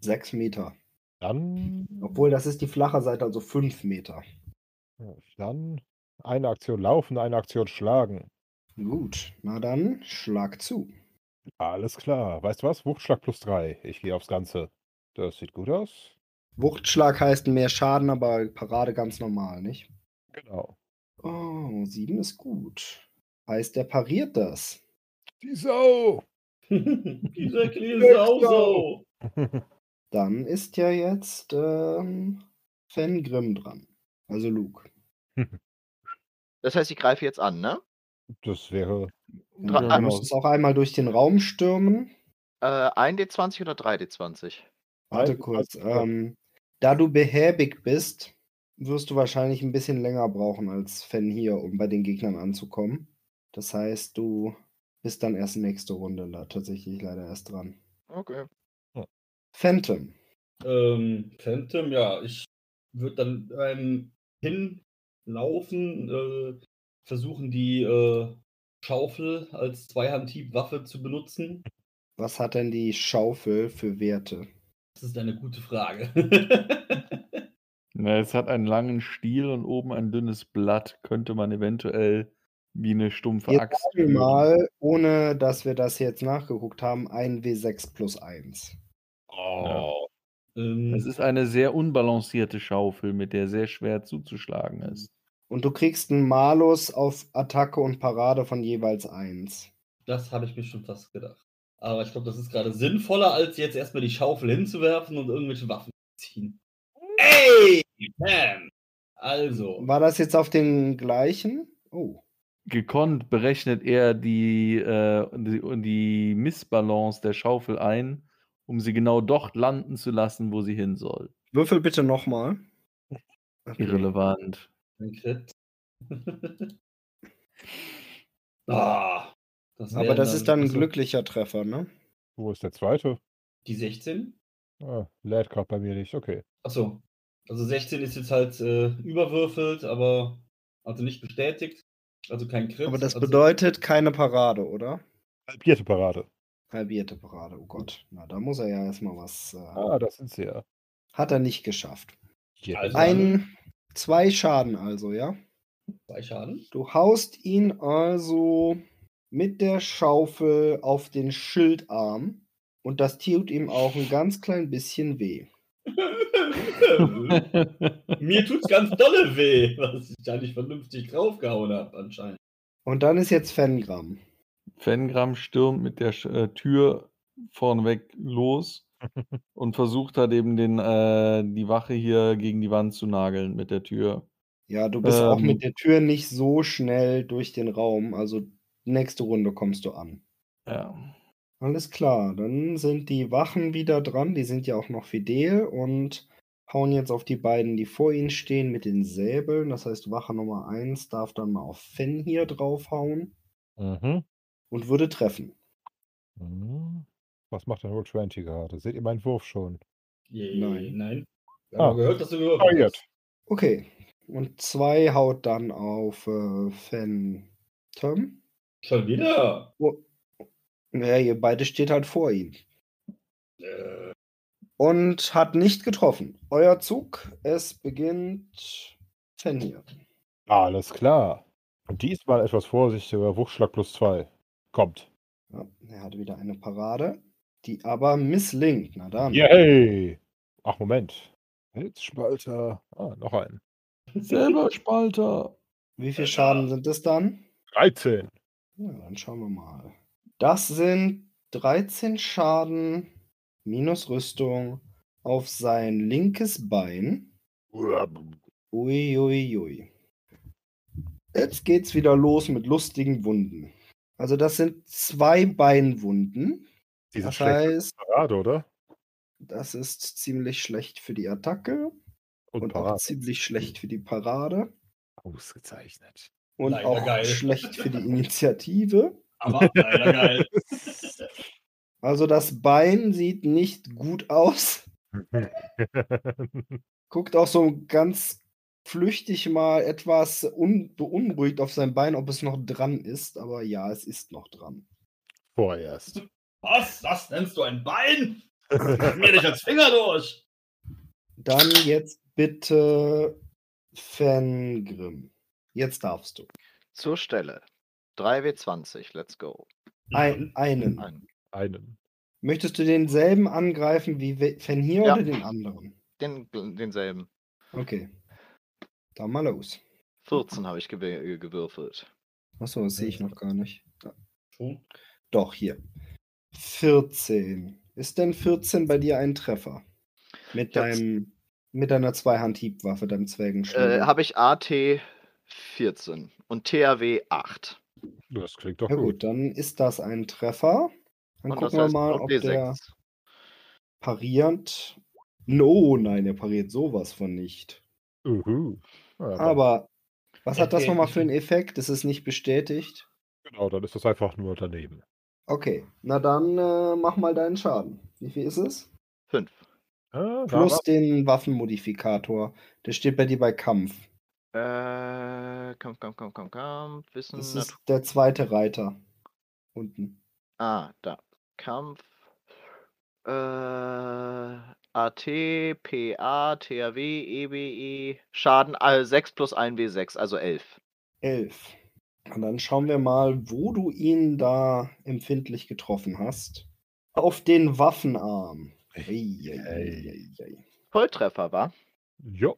sechs Meter. Dann, Obwohl, das ist die flache Seite, also fünf Meter. dann eine Aktion laufen, eine Aktion schlagen. Gut, na dann, schlag zu. Alles klar. Weißt du was? Wuchtschlag plus drei. Ich gehe aufs Ganze. Das sieht gut aus. Wuchtschlag heißt mehr Schaden, aber Parade ganz normal, nicht? Genau. Oh, sieben ist gut. Heißt, er pariert das. Die Sau! *laughs* Dieser kleine Sau. *laughs* Dann ist ja jetzt ähm, Fengrim dran. Also Luke. *laughs* Das heißt, ich greife jetzt an, ne? Das wäre. Dra- du ah, musst auch einmal durch den Raum stürmen. Äh, 1d20 oder 3d20? Warte kurz. Ähm, da du behäbig bist, wirst du wahrscheinlich ein bisschen länger brauchen als Fen hier, um bei den Gegnern anzukommen. Das heißt, du bist dann erst nächste Runde la- tatsächlich leider erst dran. Okay. Phantom. Ähm, Phantom, ja, ich würde dann ähm, hinlaufen, äh, versuchen die äh, Schaufel als Zweihandhiebwaffe zu benutzen. Was hat denn die Schaufel für Werte? Das ist eine gute Frage. Na, es hat einen langen Stiel und oben ein dünnes Blatt. Könnte man eventuell wie eine stumpfe Jetzt Axt. sagen wir mal, ohne dass wir das jetzt nachgeguckt haben, ein W6 plus 1. Oh. ähm, Es ist eine sehr unbalancierte Schaufel, mit der sehr schwer zuzuschlagen ist. Und du kriegst einen Malus auf Attacke und Parade von jeweils 1. das habe ich mir schon fast gedacht. Aber ich glaube, das ist gerade sinnvoller, als jetzt erstmal die Schaufel hinzuwerfen und irgendwelche Waffen zu ziehen. Ey! Bam! Also. War das jetzt auf den gleichen? Oh. Gekonnt berechnet er die, äh, die, die Missbalance der Schaufel ein, um sie genau dort landen zu lassen, wo sie hin soll. Würfel bitte nochmal. Okay. Irrelevant. Ein Crit. *laughs* ah, das Aber das ist dann ein also glücklicher Treffer, ne? Wo ist der zweite? Die 16? Ah, lädt gerade bei mir nicht. Okay. Achso. Also 16 ist jetzt halt äh, überwürfelt, aber also nicht bestätigt. Also kein Crit. Aber das also, bedeutet keine Parade, oder? Halbierte Parade. Halbierte Parade, oh Gott. Na, da muss er ja erstmal was. Äh, Ah, das sind sie ja. Hat er nicht geschafft. Also- Ein, zwei Schaden also, ja? Zwei Schaden. Du haust ihn also mit der Schaufel auf den Schildarm und das tut ihm auch ein ganz klein bisschen weh. *laughs* Mir tut's ganz dolle weh, was ich da nicht vernünftig draufgehauen habe, anscheinend. Und dann ist jetzt Fengram. Fengram stürmt mit der Sch- äh, Tür vorneweg los *laughs* und versucht halt eben den, äh, die Wache hier gegen die Wand zu nageln mit der Tür. Ja, du bist auch Ähm. mit der Tür nicht so schnell durch den Raum. Also nächste Runde kommst du an. Ja. Alles klar, dann sind die Wachen wieder dran. Die sind ja auch noch fidel und hauen jetzt auf die beiden, die vor ihnen stehen, mit den Säbeln. Das heißt, Wache Nummer 1 darf dann mal auf Fen hier draufhauen Mhm. und würde treffen. Mhm. Was macht denn Roll 20 gerade? Seht ihr meinen Wurf schon? Je, Nein. Nein. Wir Ah. haben gehört, dass du gewürfelt hast. Okay. Und zwei haut dann auf äh, Phantom. Schon wieder. Ja, ihr beide steht halt vor ihm. Äh, Und hat nicht getroffen. Euer Zug, es beginnt Fenrir. Alles klar. Und diesmal etwas vorsichtiger. Wuchsschlag plus zwei. Kommt. Ja, er hatte wieder eine Parade, die aber misslingt. Na dann. Yay! Ach, Moment. Hilfsspalter. Ah, noch ein. Selber Spalter. Wie viel Schaden sind es dann? 13. Ja, dann schauen wir mal. Das sind 13 Schaden minus Rüstung auf sein linkes Bein. Ui, ui, ui. Jetzt geht's wieder los mit lustigen Wunden. Also das sind zwei Beinwunden. Diese Das schlechte heißt, Parade, oder? das ist ziemlich schlecht für die Attacke Und, und auch ziemlich schlecht für die Parade Ausgezeichnet. und Leider auch geil. schlecht für die Initiative. aber leider geil. *laughs* Also das Bein sieht nicht gut aus. *laughs* Guckt auch so ganz flüchtig mal etwas unbeunruhigt auf sein Bein, ob es noch dran ist. Aber ja, es ist noch dran. Vorerst. Was? Das nennst du ein Bein? Mir nicht als Finger durch. Dann jetzt bitte Fengrim. Jetzt darfst du. Zur Stelle. 3W20, let's go. Ein, einen. Ein. Einen. Möchtest du denselben angreifen wie Fenhir Ja. oder den anderen? Den, denselben. Okay. Dann mal los. 14 habe ich gew gewürfelt. Achso, das sehe ich noch gar nicht. Da. Doch, hier. 14. Ist denn 14 bei dir ein Treffer? Mit Ich deinem mit deiner Zweihandhiebwaffe, deinem Äh, Zwergenschläger. habe ich AT 14 und THW 8. Das klingt doch ja gut. gut, dann ist das ein Treffer. Dann Und das gucken wir mal, ob der D6. parierend. No, nein, er pariert sowas von nicht. Uhu. Dann- Aber was hat das *laughs* nochmal für einen Effekt? Das ist nicht bestätigt. Genau, dann ist das einfach nur daneben. Okay, na dann äh, mach mal deinen Schaden. Wie viel ist es? 5. Ah, Plus den Waffenmodifikator. Der steht bei dir bei Kampf. Äh, Kampf, Kampf, Kampf, Kampf, Kampf. Wissen. Das ist der zweite Reiter. Unten. Ah, da. Kampf. Äh, AT, PA, THW, EBE. Schaden all 6 plus 1W6, also 11. Elf. Und dann schauen wir mal, wo du ihn da empfindlich getroffen hast. Auf den Waffenarm. Eieieiei. Volltreffer, war? Jo.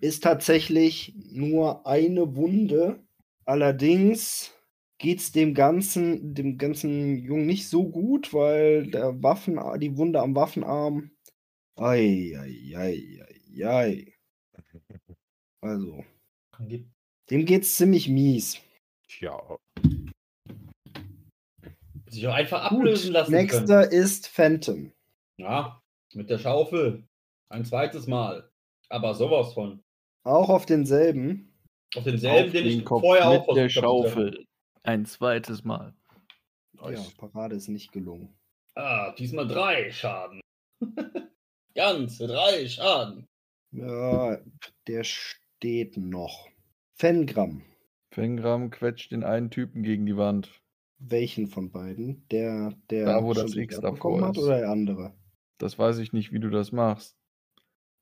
Ist tatsächlich nur eine Wunde. Allerdings geht es dem ganzen, dem ganzen Jungen nicht so gut, weil der Waffen, die Wunde am Waffenarm. Eieieiei. *laughs* Also, dem geht's ziemlich mies. Tja. Sich auch einfach ablösen lassen Nächster können. ist Phantom. Ja, mit der Schaufel. Ein zweites Mal. Aber sowas von. Auch auf denselben. Auf denselben, Auf den ich den Kopf vorher mit auch der zu treffen. Schaufel. Ein zweites Mal. Ja, Parade ist nicht gelungen. Ah, diesmal drei Schaden. *laughs* Ganze drei Schaden. Ja, der steht noch. Fengram. Fengram quetscht den einen Typen gegen die Wand. Welchen von beiden? Der, der Da, wo das X davor hat ist. oder der andere? Das weiß ich nicht, wie du das machst.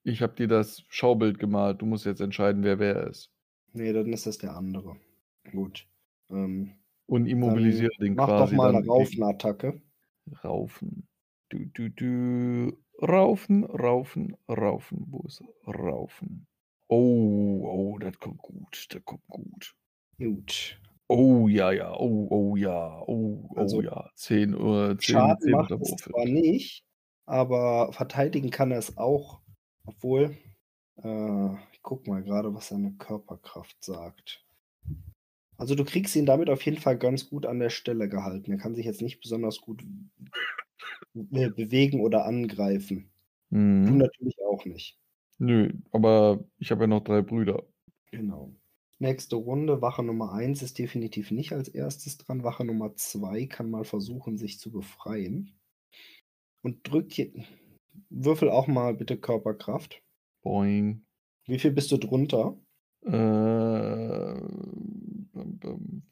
Ich habe dir das Schaubild gemalt. Du musst jetzt entscheiden, wer wer ist. Nee, dann ist das der andere. Gut. Ähm, Und immobilisiere den mach quasi. doch mal eine Raufenattacke. Raufen. Du, du, du. Raufen, raufen, raufen. Wo ist Raufen? Oh, oh, das kommt gut. Das kommt gut. Gut. Oh, ja, ja. Oh, oh, ja. Oh, oh, Also, ja. 10 Uhr. 10, Schaden 10 macht es zwar nicht, aber verteidigen kann er es auch. Obwohl, äh, ich guck mal gerade, was seine Körperkraft sagt. Also du kriegst ihn damit auf jeden Fall ganz gut an der Stelle gehalten. Er kann sich jetzt nicht besonders gut be- bewegen oder angreifen. Du Mhm. natürlich auch nicht. Nö, aber ich habe ja noch drei Brüder. Genau. Nächste Runde, Wache Nummer 1 ist definitiv nicht als erstes dran. Wache Nummer 2 kann mal versuchen, sich zu befreien. Und drückt hier. Würfel auch mal bitte Körperkraft. Boing. Wie viel bist du drunter? Äh,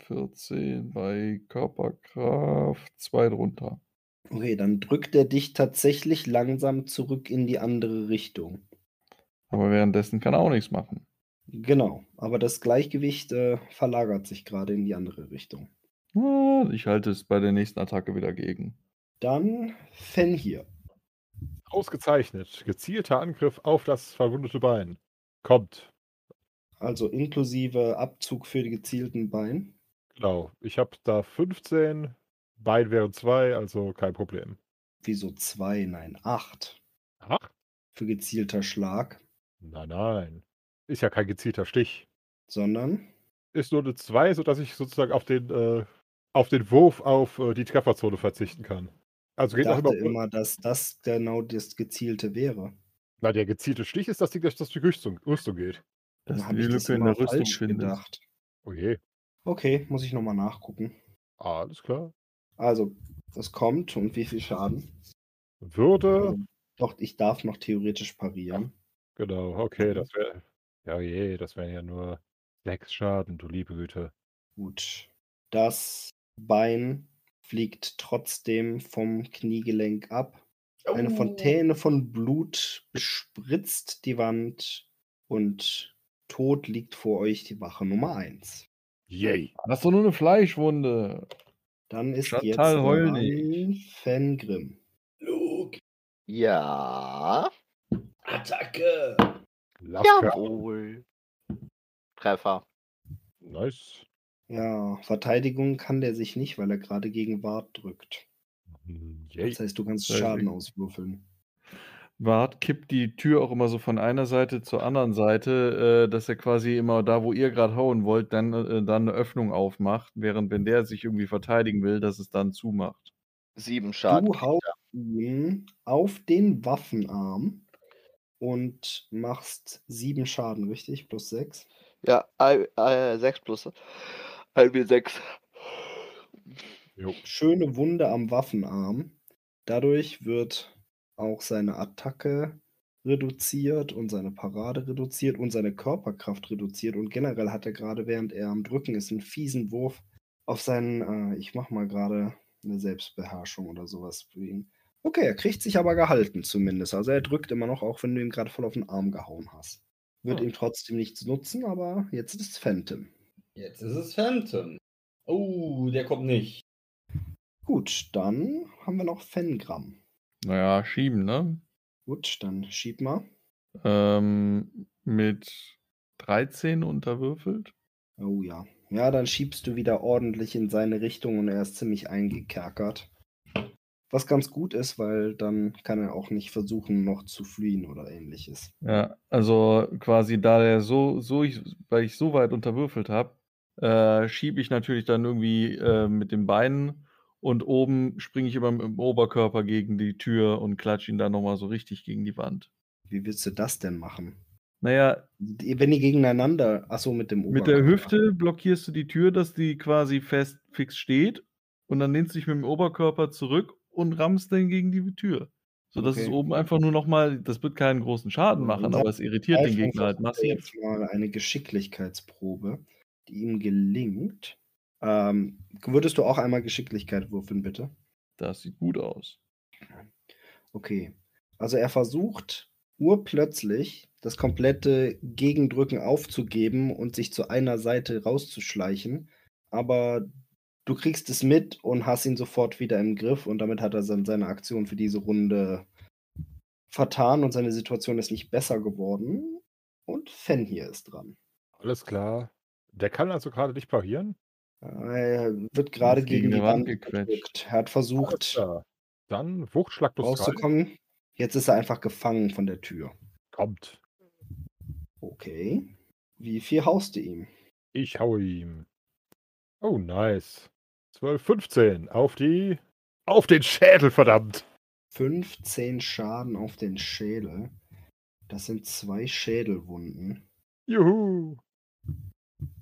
14 bei Körperkraft, 2 drunter. Okay, dann drückt er dich tatsächlich langsam zurück in die andere Richtung. Aber währenddessen kann er auch nichts machen. Genau, aber das Gleichgewicht äh, verlagert sich gerade in die andere Richtung. Ah, Ich halte es bei der nächsten Attacke wieder gegen. Dann Fenhir. Ausgezeichnet. Gezielter Angriff auf das verwundete Bein. Kommt. Also inklusive Abzug für die gezielten Bein. Genau. Ich habe da 15. Bein wären 2, also kein Problem. Wieso zwei? Nein, acht. Ach? Für gezielter Schlag. Nein, nein. Ist ja kein gezielter Stich. Sondern Ist nur eine 2, sodass ich sozusagen auf den, äh, auf den Wurf auf äh, die Trefferzone verzichten kann. Also ich geht auch dachte immer. immer, dass das genau das gezielte wäre. Na, der gezielte Stich ist das Ding, das durch die Rüstung, Rüstung geht. Dass Dann habe die ich das Lücke in immer der Rüstung falsch findest. gedacht. Oh je. Okay, muss ich nochmal nachgucken. Alles klar. Also, es kommt und wie viel Schaden? Würde. Also, doch, ich darf noch theoretisch parieren. Genau, okay, das wäre. Ja, je, das wären ja nur sechs Schaden, du liebe Güte. Gut. Das Bein fliegt trotzdem vom Kniegelenk ab. Eine Fontäne von Blut bespritzt die Wand und tot liegt vor euch die Wache Nummer 1. Yay. Das ist doch nur eine Fleischwunde. Dann ist Chantal, jetzt heul dran Fengrim. Luke, Ja. Attacke. Lasker. Jawohl. Treffer. Nice. Ja, Verteidigung kann der sich nicht, weil er gerade gegen Ward drückt. Hm, Yay. Das heißt, du kannst Schaden auswürfeln. Wart kippt die Tür auch immer so von einer Seite zur anderen Seite, äh, dass er quasi immer da, wo ihr gerade hauen wollt, dann, äh, dann eine Öffnung aufmacht, während wenn der sich irgendwie verteidigen will, dass es dann zumacht. Sieben Schaden. Du haust ihm auf den Waffenarm und machst sieben Schaden, richtig? Plus sechs. Ja, äh, 6 plus 1 wie 6. Jo. Schöne Wunde am Waffenarm. Dadurch wird auch seine Attacke reduziert und seine Parade reduziert und seine Körperkraft reduziert. Und generell hat er gerade, während er am Drücken ist, einen fiesen Wurf auf seinen, äh, ich mach mal gerade eine Selbstbeherrschung oder sowas für ihn. Okay, er kriegt sich aber gehalten zumindest. Also er drückt immer noch, auch wenn du ihm gerade voll auf den Arm gehauen hast. Wird Ah. ihm trotzdem nichts nutzen, aber jetzt ist es Phantom. Jetzt ist es Phantom. Oh, der kommt nicht. Gut, dann haben wir noch Fengram. Naja, schieben, ne? Gut, dann schieb mal. Ähm, mit 13 unterwürfelt. Oh ja. Ja, dann schiebst du wieder ordentlich in seine Richtung und er ist ziemlich eingekerkert. Was ganz gut ist, weil dann kann er auch nicht versuchen, noch zu fliehen oder ähnliches. Ja, also quasi da der so, so ich, weil ich so weit unterwürfelt habe, äh, schiebe ich natürlich dann irgendwie äh, mit den Beinen und oben springe ich immer mit dem Oberkörper gegen die Tür und klatsche ihn dann nochmal so richtig gegen die Wand. Wie willst du das denn machen? Naja, Wenn die gegeneinander, achso, mit dem mit der Oberkörper. Hüfte blockierst du die Tür, dass die quasi fest fix steht und dann lehnst du dich mit dem Oberkörper zurück und rammst dann gegen die Tür. Sodass es Okay. oben einfach nur nochmal, das wird keinen großen Schaden machen, aber es irritiert den Gegner halt massiv. Jetzt mal eine Geschicklichkeitsprobe, die ihm gelingt. Ähm, würdest du auch einmal Geschicklichkeit würfeln, bitte? Das sieht gut aus. Okay. Also er versucht urplötzlich das komplette Gegendrücken aufzugeben und sich zu einer Seite rauszuschleichen. Aber du kriegst es mit und hast ihn sofort wieder im Griff und damit hat er dann seine Aktion für diese Runde vertan und seine Situation ist nicht besser geworden. Und Fen hier ist dran. Alles klar. Der kann also gerade nicht parieren? Er wird gerade gegen, gegen die Wand gequetscht. gedrückt. Er hat versucht. Dann Wuchtschlag plus 3. rauszukommen. Jetzt ist er einfach gefangen von der Tür. Kommt. Okay. Wie viel haust du ihm? Ich haue ihm. Oh, nice. 12, 15. Auf die. Auf den Schädel, verdammt. 15 Schaden auf den Schädel. Das sind zwei Schädelwunden. Juhu.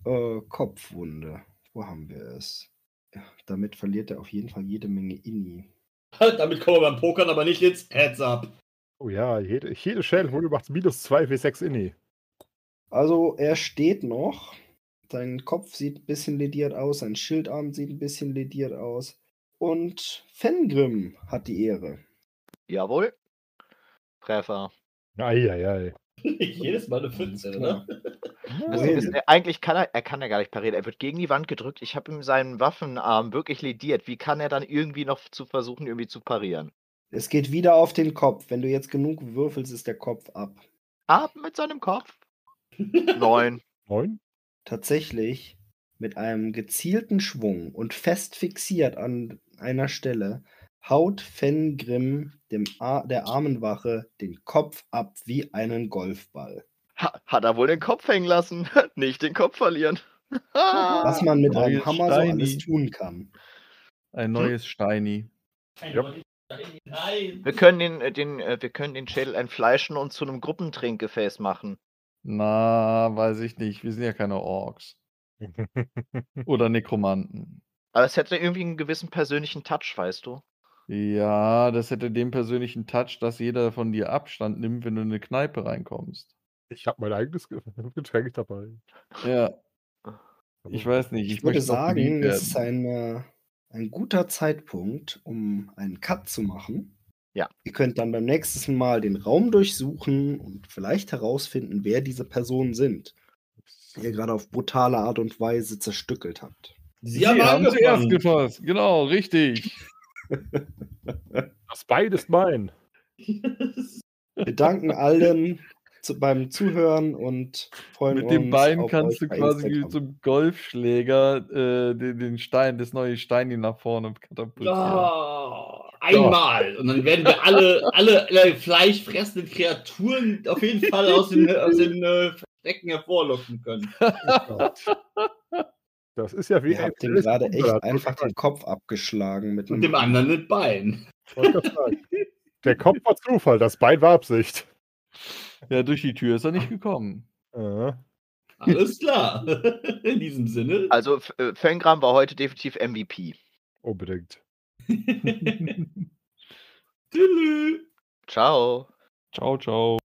Äh, Kopfwunde. Wo haben wir es? Ja, damit verliert er auf jeden Fall jede Menge Inni. Damit kommen wir beim Pokern aber nicht ins Heads-Up. Oh ja, jede, jede Schädelwunde macht minus 2 W6 Inni. Also er steht noch. Sein Kopf sieht ein bisschen lediert aus, sein Schildarm sieht ein bisschen lediert aus. Und Fengrim hat die Ehre. Jawohl. Treffer. Eieiei. *laughs* Jedes Mal eine Alles 15, klar. oder? Das Wohin? ist, äh, eigentlich kann er, er kann ja gar nicht parieren. Er wird gegen die Wand gedrückt. Ich habe ihm seinen Waffenarm wirklich lediert. Wie kann er dann irgendwie noch zu versuchen, irgendwie zu parieren? Es geht wieder auf den Kopf. Wenn du jetzt genug würfelst, ist der Kopf ab. Ab mit seinem Kopf. Neun. Neun? Tatsächlich mit einem gezielten Schwung und fest fixiert an einer Stelle haut Fengrim dem Ar der Armenwache den Kopf ab wie einen Golfball. Ha, hat er wohl den Kopf hängen lassen. *laughs* Nicht den Kopf verlieren. *laughs* Was man mit einem Hammer so alles Steini. tun kann. Ein neues Steini. Nein. Wir können den, äh, den, äh, wir können den Schädel entfleischen und zu einem Gruppentrinkgefäß machen. Na, weiß ich nicht. Wir sind ja keine Orks. *laughs* Oder Nekromanten. Aber es hätte irgendwie einen gewissen persönlichen Touch, weißt du? Ja, das hätte den persönlichen Touch, dass jeder von dir Abstand nimmt, wenn du in eine Kneipe reinkommst. Ich habe mein eigenes Ge- *laughs* Getränk dabei. Ja, ich weiß nicht. Ich, würde noch geliebt sagen, es ist ein, äh, ein guter Zeitpunkt, um einen Cut zu machen. Ja. Ihr könnt dann beim nächsten Mal den Raum durchsuchen und vielleicht herausfinden, wer diese Personen sind, die ihr gerade auf brutale Art und Weise zerstückelt habt. Sie haben zuerst gefasst. Genau, richtig. Das Bein ist mein. *laughs* Wir danken allen zu, beim Zuhören und freuen Mit uns. dem Bein auf kannst du quasi wie Instagram. zum Golfschläger äh, den, den Stein, das neue Stein nach vorne katapultieren. Oh, einmal. Und dann werden wir alle, alle, alle fleischfressenden Kreaturen auf jeden Fall aus den, aus den äh, Verstecken hervorlocken können. Das ist ja wie Ihr habt dem gerade echt Wunderland. einfach den Kopf abgeschlagen mit Und einem dem anderen das Bein. Der Kopf war Zufall, das Bein war Absicht. Ja, durch die Tür ist er nicht gekommen. Äh, Alles klar. *laughs* In diesem Sinne. Also äh, Fengram war heute definitiv MVP. unbedingt. *laughs* Tschüss. Ciao. Ciao, ciao.